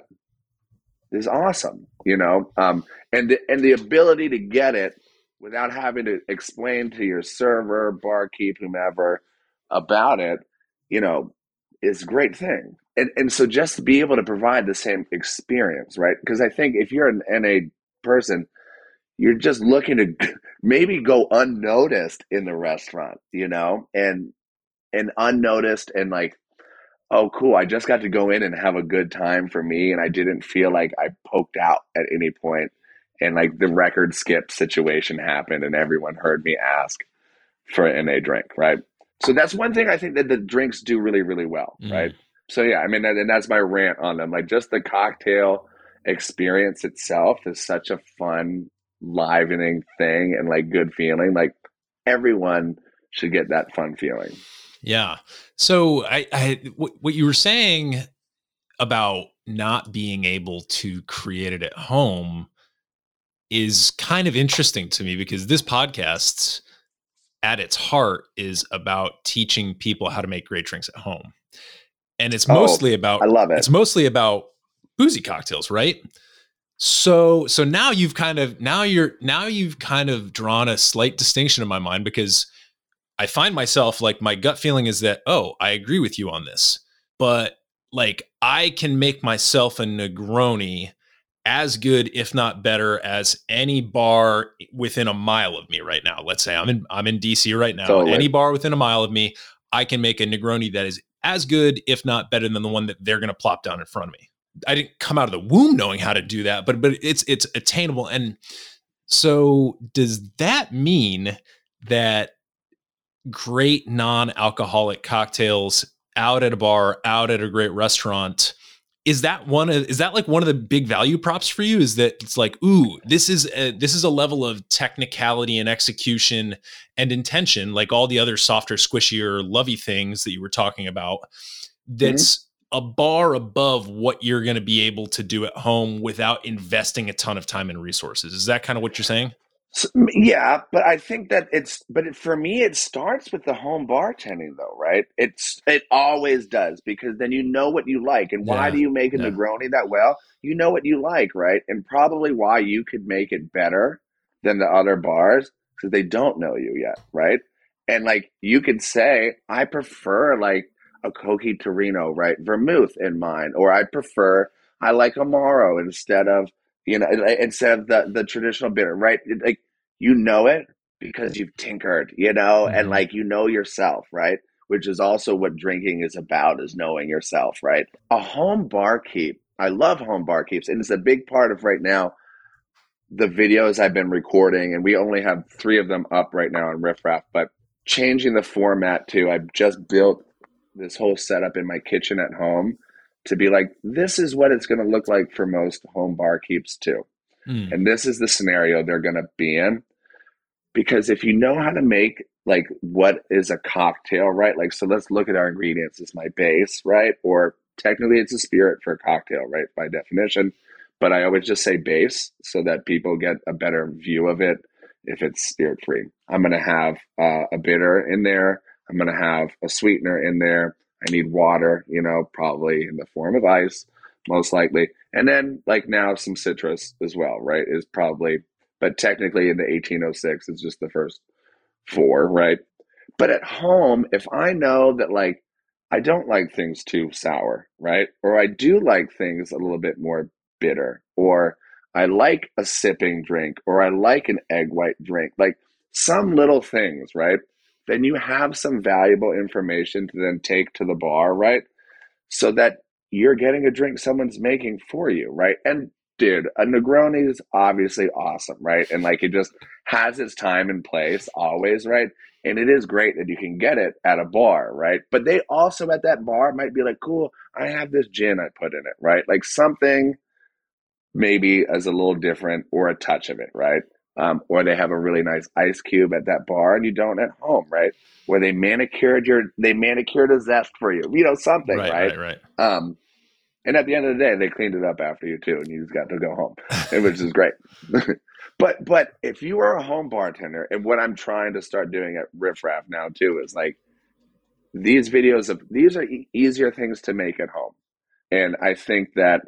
is awesome, you know. Um, and the, and the ability to get it without having to explain to your server, barkeep, whomever about it, you know, is a great thing. And and so just be able to provide the same experience, right? Because I think if you're an NA person, you're just looking to maybe go unnoticed in the restaurant, you know, and and unnoticed and like, oh, cool, I just got to go in and have a good time for me, and I didn't feel like I poked out at any point, and like the record skip situation happened, and everyone heard me ask for an NA drink, right? So that's one thing I think that the drinks do really, really well, Mm. right? So yeah, I mean, and that's my rant on them. Like just the cocktail experience itself is such a fun, livening thing and like good feeling. Like everyone should get that fun feeling. Yeah. So I, I what, what you were saying about not being able to create it at home is kind of interesting to me because this podcast at its heart is about teaching people how to make great drinks at home. And it's Oh, mostly about I love it. it's mostly about boozy cocktails, right? So so now you've kind of now you're now you've kind of drawn a slight distinction in my mind because I find myself like my gut feeling is that oh, I agree with you on this. But like I can make myself a Negroni as good if not better as any bar within a mile of me right now. Let's say I'm in I'm in DC right now. Totally. Any bar within a mile of me, I can make a Negroni that is as good if not better than the one that they're going to plop down in front of me. I didn't come out of the womb knowing how to do that, but but it's it's attainable. And so does that mean that great non-alcoholic cocktails out at a bar, out at a great restaurant, is that one of is that like one of the big value props for you? Is that it's like, ooh, this is a, this is a level of technicality and execution and intention, like all the other softer, squishier, lovey things that you were talking about. Mm-hmm. That's a bar above what you're going to be able to do at home without investing a ton of time and resources. Is that kind of what you're saying? Yeah, but I think that it's but it, for me it starts with the home bartending though, right? It's it always does because then you know what you like and why Yeah, do you make a yeah. Negroni that well? You know what you like, right? And probably why you could make it better than the other bars because they don't know you yet, right? And like you could say, I prefer like a Cocchi Torino, right? Vermouth in mine, or I prefer I like Amaro instead of you know instead of the the traditional bitter, right? Like you know it because you've tinkered, you know, and Mhm. like you know yourself, right? Which is also what drinking is about, is knowing yourself, right? A home barkeep, I love home barkeeps, and it's a big part of right now the videos I've been recording, and we only have three of them up right now on Riffraff, but changing the format too. I've just built this whole setup in my kitchen at home to be like, this is what it's going to look like for most home bar keeps too. Mm. And this is the scenario they're going to be in. Because if you know how to make like what is a cocktail, right? Like, so let's look at our ingredients. It's my base, right? Or technically it's a spirit for a cocktail, right? By definition. But I always just say base so that people get a better view of it if it's spirit free. I'm going to have uh, a bitter in there. I'm going to have a sweetener in there. I need water, you know, probably in the form of ice, most likely. And then, like now, some citrus as well, right? Is probably, but technically in the 1806, it's just the first four, right? But at home, if I know that, like, I don't like things too sour, right? Or I do like things a little bit more bitter, or I like a sipping drink, or I like an egg white drink, like some little things, right? Then you have some valuable information to then take to the bar, right? So that you're getting a drink someone's making for you, right? And dude, a Negroni is obviously awesome, right? And like it just has its time and place always, right? And it is great that you can get it at a bar, right? But they also at that bar might be like, cool, I have this gin I put in it, right? Like something maybe as a little different or a touch of it, right? Um, or they have a really nice ice cube at that bar and you don't at home, right? Where they manicured your, they manicured a zest for you, you know, something, right, right? right, right. Um, and at the end of the day, they cleaned it up after you too, and you just got to go home, which is great. [laughs] but but if you are a home bartender, and what I'm trying to start doing at Riffraff now too is like these videos of these are e- easier things to make at home, and I think that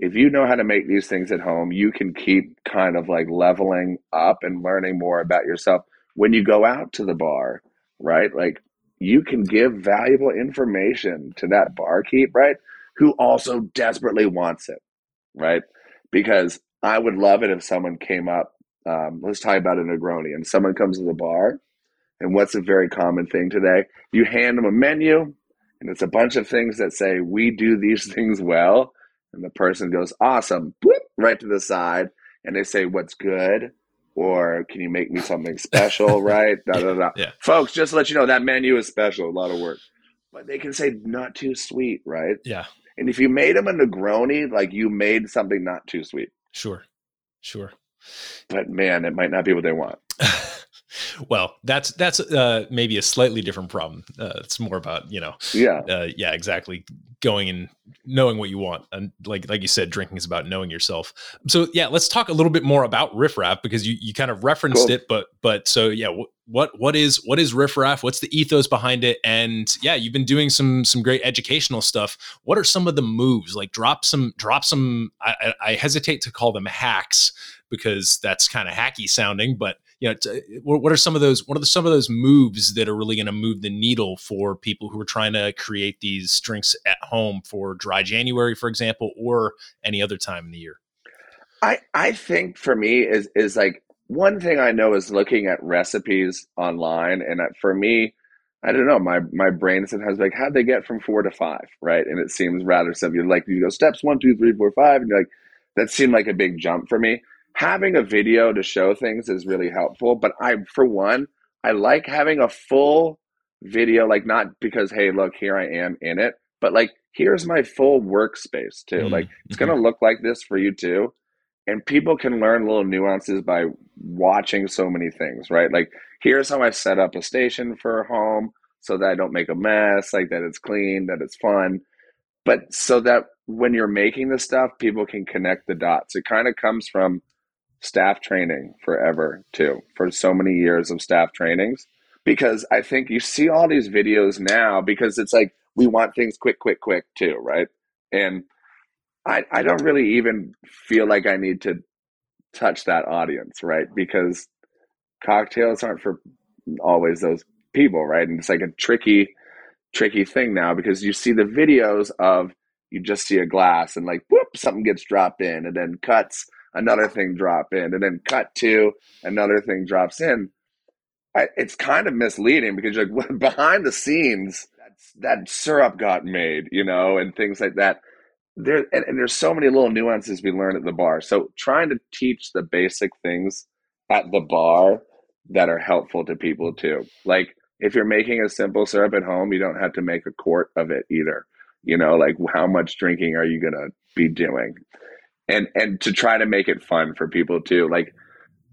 if you know how to make these things at home, you can keep kind of like leveling up and learning more about yourself when you go out to the bar, right? Like you can give valuable information to that barkeep, right? Who also desperately wants it, right? Because I would love it if someone came up. Um, let's talk about a Negroni, and someone comes to the bar, and what's a very common thing today? You hand them a menu, and it's a bunch of things that say, We do these [laughs] things well. And the person goes, Awesome, Bloop, right to the side. And they say, What's good? Or can you make me something special, [laughs] right? Da, da, da. yeah. Folks, just to let you know, that menu is special, a lot of work. But they can say, Not too sweet, right? Yeah, And if you made them a Negroni, like you made something not too sweet. sure, sure. But man, it might not be what they want. Well, that's that's uh, maybe a slightly different problem. Uh, it's more about you know, Yeah. uh, yeah, exactly, going and knowing what you want, and like like you said, drinking is about knowing yourself. So yeah, let's talk a little bit more about riffraff because you you kind of referenced Cool. it, but but so yeah, wh- what what is what is riffraff? What's the ethos behind it? And yeah, you've been doing some some great educational stuff. What are some of the moves? Like drop some drop some. I, I I hesitate to call them hacks because that's kind of hacky sounding, but you know, t- what are some of those? What are the, some of those moves that are really going to move the needle for people who are trying to create these drinks at home for dry January, for example, or any other time in the year? I I think for me is is like one thing I know is looking at recipes online, and uh, for me, I don't know. My my brain sometimes like how'd they get from four to five, right? And it seems rather simple. You're like you go steps one, two, three, four, five, and you're like that seemed like a big jump for me. Having a video to show things is really helpful, but I for one I like having a full video, like not because hey look here I am in it, but like here's my full workspace too. Mm, Like it's gonna look like this for you too and people can learn little nuances by watching so many things, right? Like, here's how I set up a station for a home so that I don't make a mess, like that it's clean, that it's fun. But so that when you're making this stuff, people can connect the dots. It kind of comes from staff training forever, too, for so many years of staff trainings. Because I think you see all these videos now because it's like we want things quick, quick, quick, too, right? And I, I don't really even feel like I need to touch that audience, right? Because cocktails aren't for always those people, right? And it's like a tricky, tricky thing now because you see the videos of you just see a glass and like whoop, something gets dropped in and then cuts another thing drop in and then cut to another thing drops in. I, it's kind of misleading because you're like [laughs] behind the scenes, that syrup got made, you know, and things like that there and, and there's so many little nuances we learn at the bar. So trying to teach the basic things at the bar that are helpful to people too. Like if you're making a simple syrup at home, you don't have to make a quart of it either. You know, like how much drinking are you gonna be doing? And and to try to make it fun for people too, like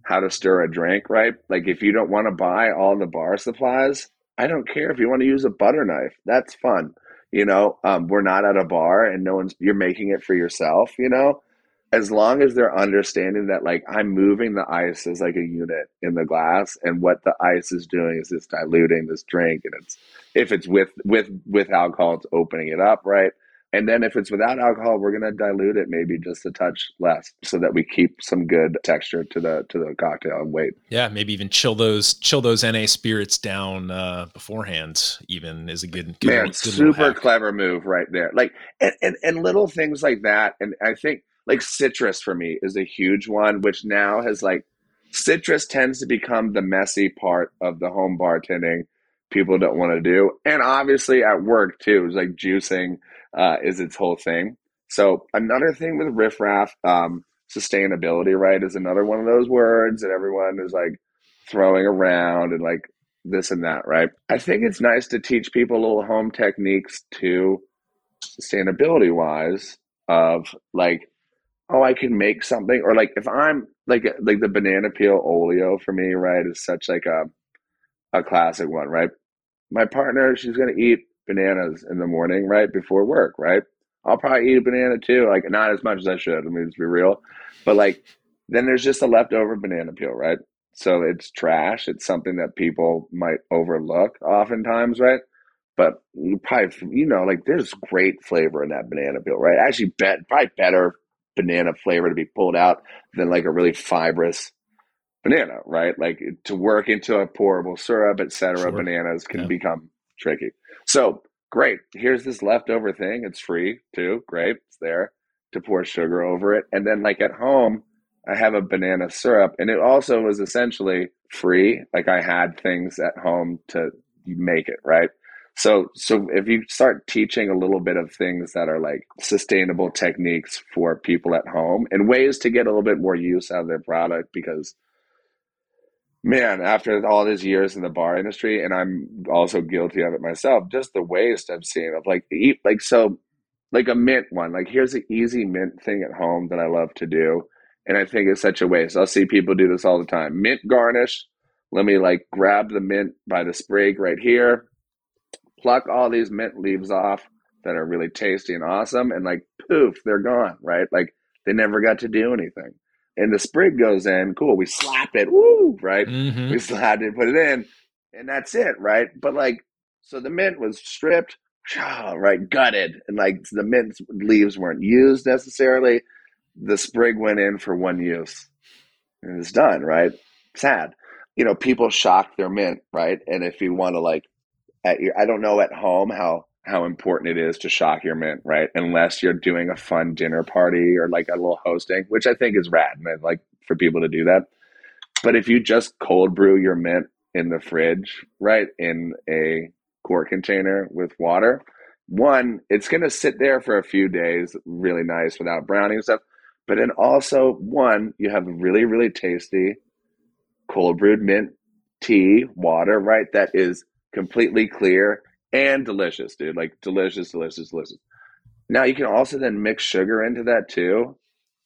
how to stir a drink, right? Like if you don't want to buy all the bar supplies, I don't care if you want to use a butter knife. That's fun you know um, we're not at a bar and no one's you're making it for yourself you know as long as they're understanding that like i'm moving the ice as like a unit in the glass and what the ice is doing is it's diluting this drink and it's if it's with with with alcohol it's opening it up right and then if it's without alcohol we're going to dilute it maybe just a touch less so that we keep some good texture to the to the cocktail and weight Yeah, maybe even chill those chill those NA spirits down uh, beforehand. Even is a good, good man good super clever move right there. Like and, and and little things like that and i think like citrus for me is a huge one which now has like citrus tends to become the messy part of the home bartending people don't want to do. And obviously at work too it's like juicing uh, is its whole thing so another thing with riffraff, um, sustainability right is another one of those words that everyone is like throwing around and like this and that, right? I think it's nice to teach people little home techniques too, sustainability wise, of like, oh, I can make something, or like if I'm like like the banana peel oleo for me, right, is such like a a classic one, right? My partner, she's gonna eat bananas in the morning, right, before work, right? I'll probably eat a banana too, like not as much as I should. I mean, let's be real, but like then there's just a leftover banana peel, right? So it's trash. It's something that people might overlook oftentimes, right? But you probably, you know, like there's great flavor in that banana peel, right? Actually, bet probably better banana flavor to be pulled out than like a really fibrous banana, right? Like to work into a pourable syrup, etc. Sure. Bananas can Yeah. become tricky. So great. Here's this leftover thing. It's free too. Great. It's there to pour sugar over it. And then like at home, I have a banana syrup and it also was essentially free. Like I had things at home to make it, right? So so if you start teaching a little bit of things that are like sustainable techniques for people at home and ways to get a little bit more use out of their product because man, after all these years in the bar industry, and I'm also guilty of it myself, just the waste I've seen of like eat like so like a mint one. Like here's an easy mint thing at home that I love to do. And I think it's such a waste. I'll see people do this all the time. Mint garnish. Let me like grab the mint by the sprig right here, pluck all these mint leaves off that are really tasty and awesome, and like poof, they're gone, right? Like they never got to do anything. And the sprig goes in, cool. We slap it, woo, right? Mhm. We slapped it, put it in, and that's it, right? But like, so the mint was stripped, right, gutted, and like the mint leaves weren't used necessarily. The sprig went in for one use, and it's done, right? Sad. You know, people shock their mint, right? And if you want to like, at your, I don't know at home how how important it is to shock your mint, right? Unless you're doing a fun dinner party or like a little hosting, which I think is rad, I'd like for people to do that. But if you just cold brew your mint in the fridge, right, in a quart container with water, one, it's going to sit there for a few days, really nice without browning stuff. But then also, one, you have really, really tasty cold brewed mint tea, water, right, that is completely clear and delicious, dude. Like delicious, delicious, delicious. Now you can also then mix sugar into that too.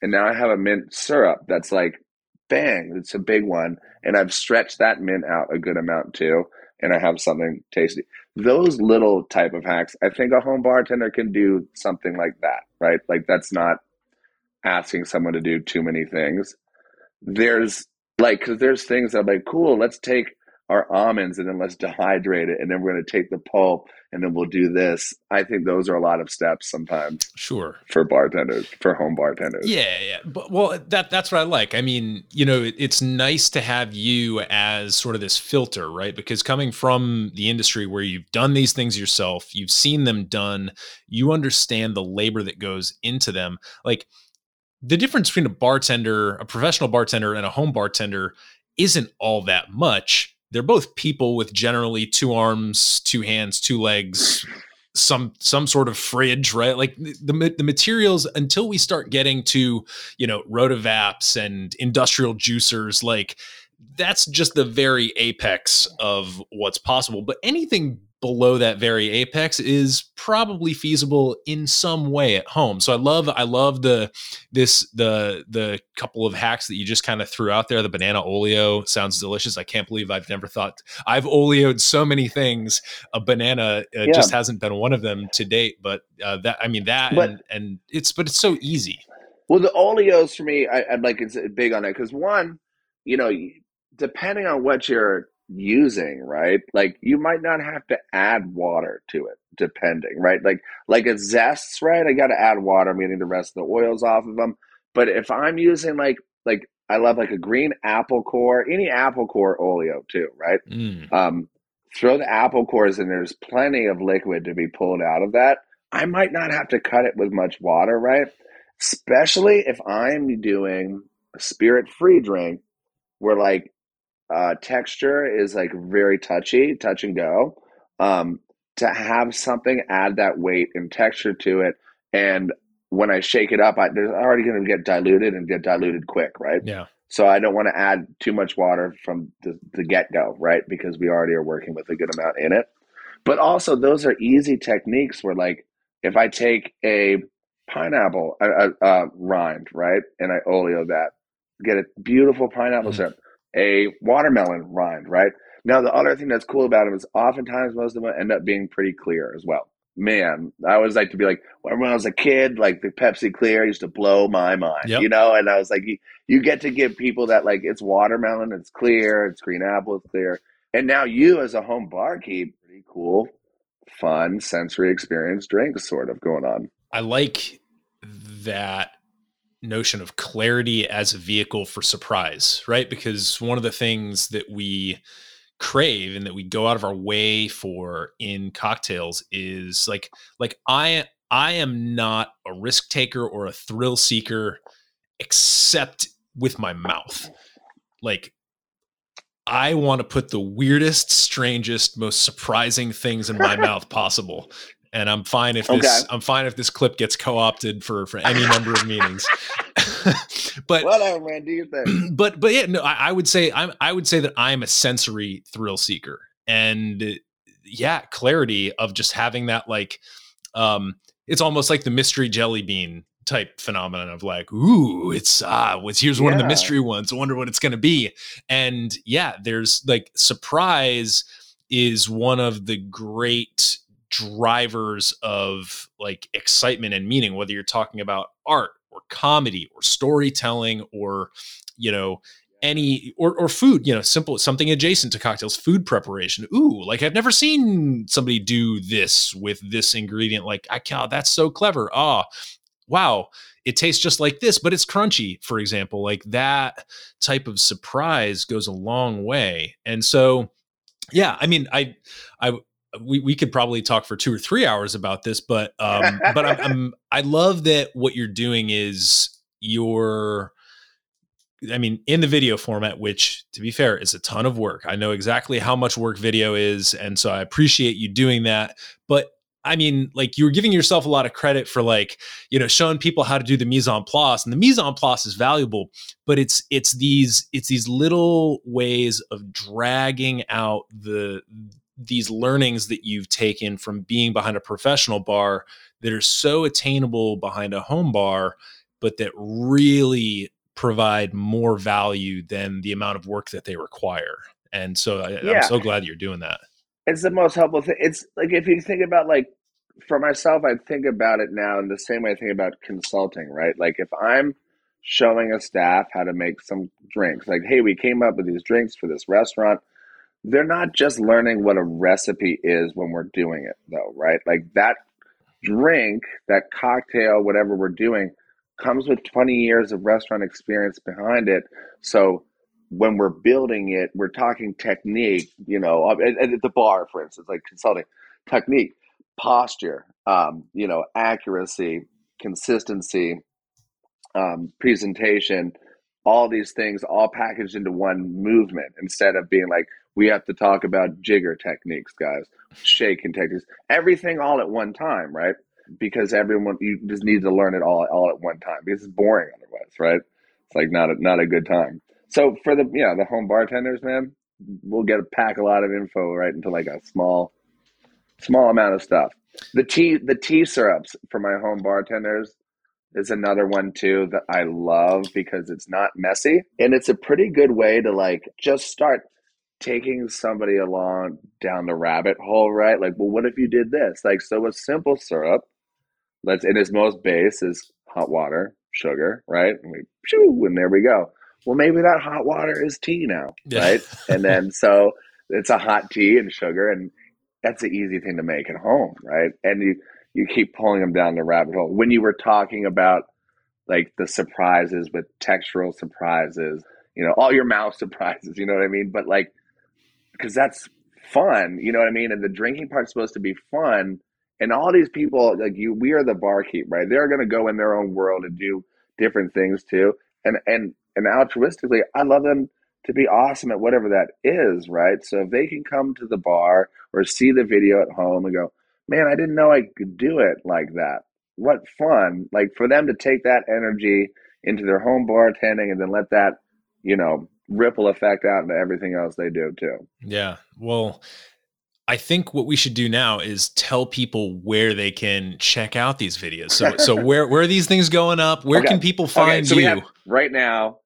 And now I have a mint syrup that's like bang, it's a big one. And I've stretched that mint out a good amount too. And I have something tasty. Those little type of hacks, I think a home bartender can do something like that, right? Like that's not asking someone to do too many things. There's like, because there's things that I'm like, cool, let's take our almonds and then let's dehydrate it. And then we're going to take the pulp and then we'll do this. I think those are a lot of steps sometimes Sure. for bartenders, for home bartenders. Yeah, yeah. But well, that that's what I like. I mean, you know, it, it's nice to have you as sort of this filter, right? Because coming from the industry where you've done these things yourself, you've seen them done, you understand the labor that goes into them. Like the difference between a bartender, a professional bartender, and a home bartender isn't all that much. They're both people with generally two arms, two hands, two legs, some some sort of fridge, right? Like the the, materials until we start getting to you know rotovaps and industrial juicers, like that's just the very apex of what's possible. But anything below that very apex is probably feasible in some way at home. So I love I love the this the the couple of hacks that you just kind of threw out there. The banana oleo sounds delicious. I can't believe I've never thought I've oleoed so many things. A banana uh, Yeah. just hasn't been one of them to date. But uh, that I mean that But- and, and it's but it's so easy. Well, the oleos for me, I, I'd like it's big on that because one, you know, depending on what you're using, right? Like you might not have to add water to it, depending, right? Like like it zests, right? I got to add water. I'm getting the rest of the oils off of them. But if I'm using like like I love like a green apple core, any apple core oleo too, right? Mm. um, throw the apple cores in. There's plenty of liquid to be pulled out of that. I might not have to cut it with much water, right? Especially if I'm doing a spirit free drink where like uh, texture is like very touchy, touch and go. Um, to have something add that weight and texture to it, and when I shake it up, I, there's already going to get diluted and get diluted quick, right? Yeah. So I don't want to add too much water from the, the get go, right? Because we already are working with a good amount in it. But also, those are easy techniques where, like, if I take a pineapple a, a, a rind, right, and I oleo that, get a beautiful pineapple Mhm. syrup, a watermelon rind, right? Now, the other thing that's cool about them is oftentimes most of them end up being pretty clear as well. Man, I always like to be like, when I was a kid, like the Pepsi Clear used to blow my mind, Yep. you know? And I was like, you, you get to give people that, like, it's watermelon, it's clear, it's green apple, it's clear. And now you, as a home barkeep, pretty cool, fun, sensory experience drinks sort of going on. I like that notion of clarity as a vehicle for surprise, right? Because one of the things that we crave and that we go out of our way for in cocktails is like like I I am not a risk taker or a thrill seeker except with my mouth. Like I want to put the weirdest, strangest, most surprising things in my mouth possible. And I'm fine if this Okay. I'm fine if this clip gets co-opted for for any number of meetings. [laughs] but Whatever, man, do your thing. [clears throat] but but yeah, no, I, I would say I'm I would say that I'm a sensory thrill seeker, and uh, yeah, clarity of just having that like, um, it's almost like the mystery jelly bean type phenomenon of like, ooh, it's ah, what's here's one of the mystery ones. I wonder what it's gonna be, and yeah, there's like surprise is one of the great drivers of like excitement and meaning whether you're talking about art or comedy or storytelling or you know any or or food you know simple something adjacent to cocktails food preparation. Ooh like i've never seen somebody do this with this ingredient like i that's so clever. Ah wow it tastes just like this but it's crunchy for example. Like that type of surprise goes a long way. And so yeah i mean i i we, we could probably talk for two or three hours about this but um but I'm, I'm [laughs] i love that what you're doing is you're I mean, in the video format, which to be fair is a ton of work. I know exactly how much work video is. And so I appreciate you doing that. But I mean, like you're giving yourself a lot of credit for like, you know, showing people how to do the mise en place. And the mise en place is valuable, but it's it's these it's these little ways of dragging out the these learnings that you've taken from being behind a professional bar that are so attainable behind a home bar, but that really provide more value than the amount of work that they require. And so I, Yeah. I'm so glad you're doing that. it's the most helpful thing. It's like if you think about like for myself, I think about it now in the same way I think about consulting, right? Like if I'm showing a staff how to make some drinks, like, hey, we came up with these drinks for this restaurant. They're not just learning what a recipe is when we're doing it, though, right? Like that drink, that cocktail, whatever we're doing, comes with 20 years of restaurant experience behind it. So when we're building it, we're talking technique, you know, uh, at, at the bar, for instance, like consulting, technique, posture, um, you know, accuracy, consistency, um, presentation, all these things all packaged into one movement instead of being like, we have to talk about jigger techniques, guys, shaking techniques, everything all at one time, right? Because everyone, you just need to learn it all, all at one time because it's boring otherwise, right? It's like not a, not a good time. So for the, know, the home bartenders, man, we'll get a pack a lot of info right into like a small, small amount of stuff. The tea, the tea syrups for my home bartenders is another one too that I love because it's not messy and it's a pretty good way to like just start taking somebody along down the rabbit hole, right? Like, well, what if you did this? Like, so a simple syrup, let's in its most base is hot water, sugar, right? And we shoo, and there we go. Well, maybe that hot water is tea now, Yeah. right? [laughs] and then so it's a hot tea and sugar, and that's an easy thing to make at home, right? And you you keep pulling them down the rabbit hole. When you were talking about like the surprises with textural surprises, you know, all your mouth [laughs] surprises, you know what I mean? But like, because that's fun, you know what I mean? And the drinking part's supposed to be fun. And all these people, like you, we are the barkeep, right? They're going to go in their own world and do different things too. And and and altruistically, I love them to be awesome at whatever that is, right? So if they can come to the bar or see the video at home and go, man, I didn't know I could do it like that. What fun! Like for them to take that energy into their home bartending and then let that you know, ripple effect out into everything else they do too. Yeah. Well, I think what we should do now is tell people where they can check out these videos. So, so [laughs] where where are these things going up? Where Okay. can people Okay, find so we you? have- right now,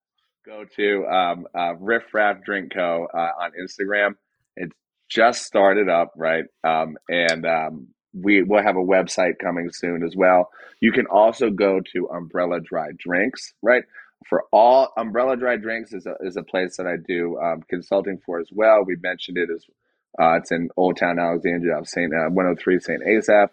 go to um, uh, Riff Raff Drink Co. Uh, on Instagram. It's just started up, right? Um, and um, we will have a website coming soon as well. You can also go to Umbrella Dry Drinks, right? For all Umbrella Dry Drinks is a, is a place that I do um, consulting for as well. We mentioned it as uh, it's in Old Town Alexandria, of Saint uh, 103 Saint Asaph.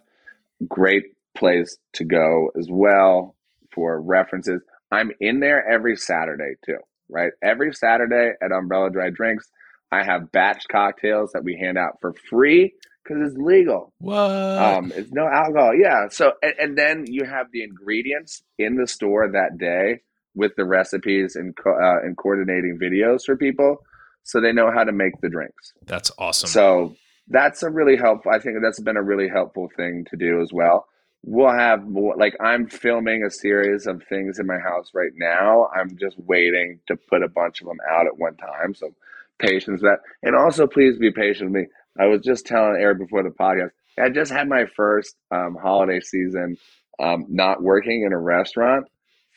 Great place to go as well for references. I'm in there every Saturday too, right? Every Saturday at Umbrella Dry Drinks, I have batch cocktails that we hand out for free because it's legal. What? Um, it's no alcohol. Yeah. So, and, and then you have the ingredients in the store that day with the recipes and co- uh, and coordinating videos for people, so they know how to make the drinks. That's awesome. So that's a really helpful. I think that's been a really helpful thing to do as well. We'll have more, like I'm filming a series of things in my house right now. I'm just waiting to put a bunch of them out at one time. So patience that, and also please be patient with me. I was just telling Eric before the podcast. I just had my first um, holiday season um, not working in a restaurant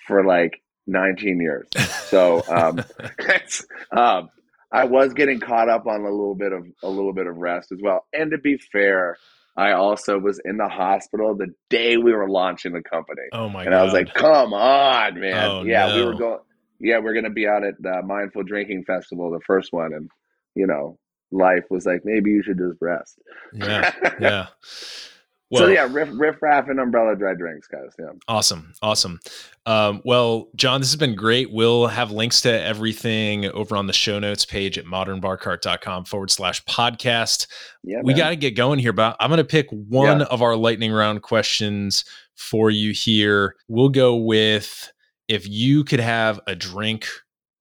for like 19 years. So um, [laughs] um, I was getting caught up on a little bit of a little bit of rest as well. And to be fair, I also was in the hospital the day we were launching the company, oh my and god. I was like, "Come on, man! Oh, yeah, we were going. Yeah, we're gonna be out at the Mindful Drinking Festival, the first one, and you know, life was like, maybe you should just rest." yeah, yeah. [laughs] so yeah, riff, Riffraff and umbrella dry drinks, guys. Yeah. Awesome. Awesome. Um, well, Jon, this has been great. We'll have links to everything over on the show notes page at modernbarcart.com forward slash podcast. Yeah, we got to get going here, but I'm going to pick one Yeah. of our lightning round questions for you here. We'll go with if you could have a drink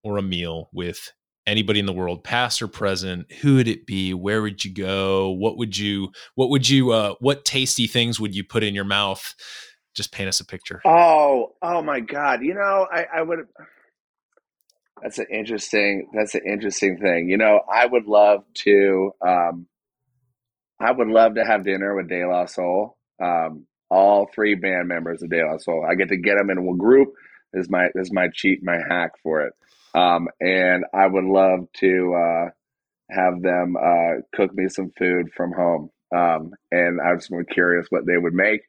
or a meal with anybody in the world past or present who would it be where would you go what would you what would you uh what tasty things would you put in your mouth just paint us a picture Oh, oh my God! You know, I, I would. That's an interesting. That's an interesting thing. You know, I would love to. Um, I would love to have dinner with De La Soul. Um, all three band members of De La Soul. I get to get them in one group. Is my is my cheat, my hack for it. Um, and I would love to uh, have them uh, cook me some food from home. Um, and I was more curious what they would make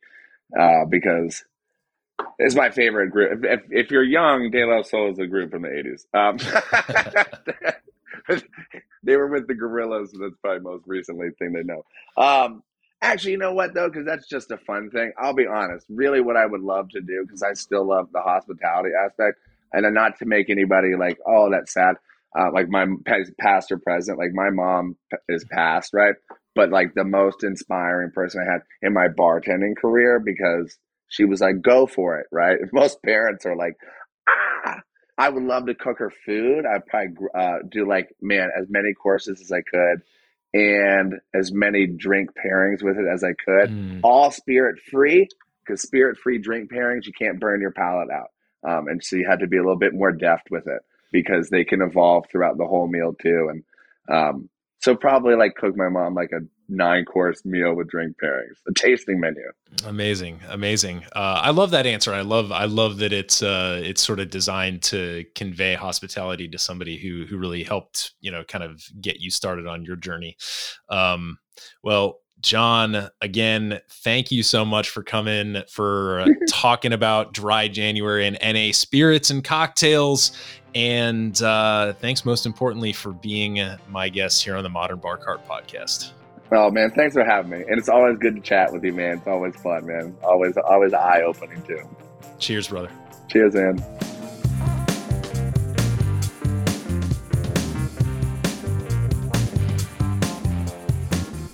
uh, because it's my favorite group. If, if, if you're young, De La Soul is a group from the 80s. Um, [laughs] they were with the Gorillaz, and that's probably most recently thing they know. Um, actually, you know what, though? Because that's just a fun thing. I'll be honest. Really, what I would love to do, because I still love the hospitality aspect, and then not to make anybody like, oh, that's sad. Uh, like my past or present, like my mom is past, right? But like the most inspiring person I had in my bartending career because she was like, go for it, right? [laughs] Most parents are like, ah, I would love to cook her food. I'd probably uh, do like, man, as many courses as I could and as many drink pairings with it as I could. Mm, All spirit free because spirit free drink pairings, you can't burn your palate out. Um, and so you had to be a little bit more deft with it because they can evolve throughout the whole meal too. And um, so probably like cook my mom like a nine course meal with drink pairings, a tasting menu. amazing amazing uh, i love that answer i love i love that it's uh it's sort of designed to convey hospitality to somebody who who really helped you know kind of get you started on your journey um well Jon, again, thank you so much for coming, for [laughs] talking about dry January and NA spirits and cocktails. And uh, thanks most importantly for being my guest here on the Modern Bar Cart podcast. Oh man, thanks for having me. And it's always good to chat with you, man. It's always fun, man. Always, always eye opening too. Cheers, brother. Cheers, man.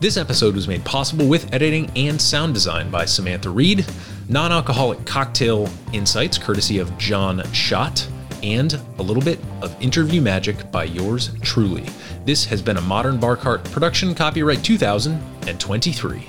This episode was made possible with editing and sound design by Samantha Reed, non alcoholic cocktail insights courtesy of Jon Schott, and a little bit of interview magic by yours truly. This has been a Modern Bar Cart production, copyright 2023.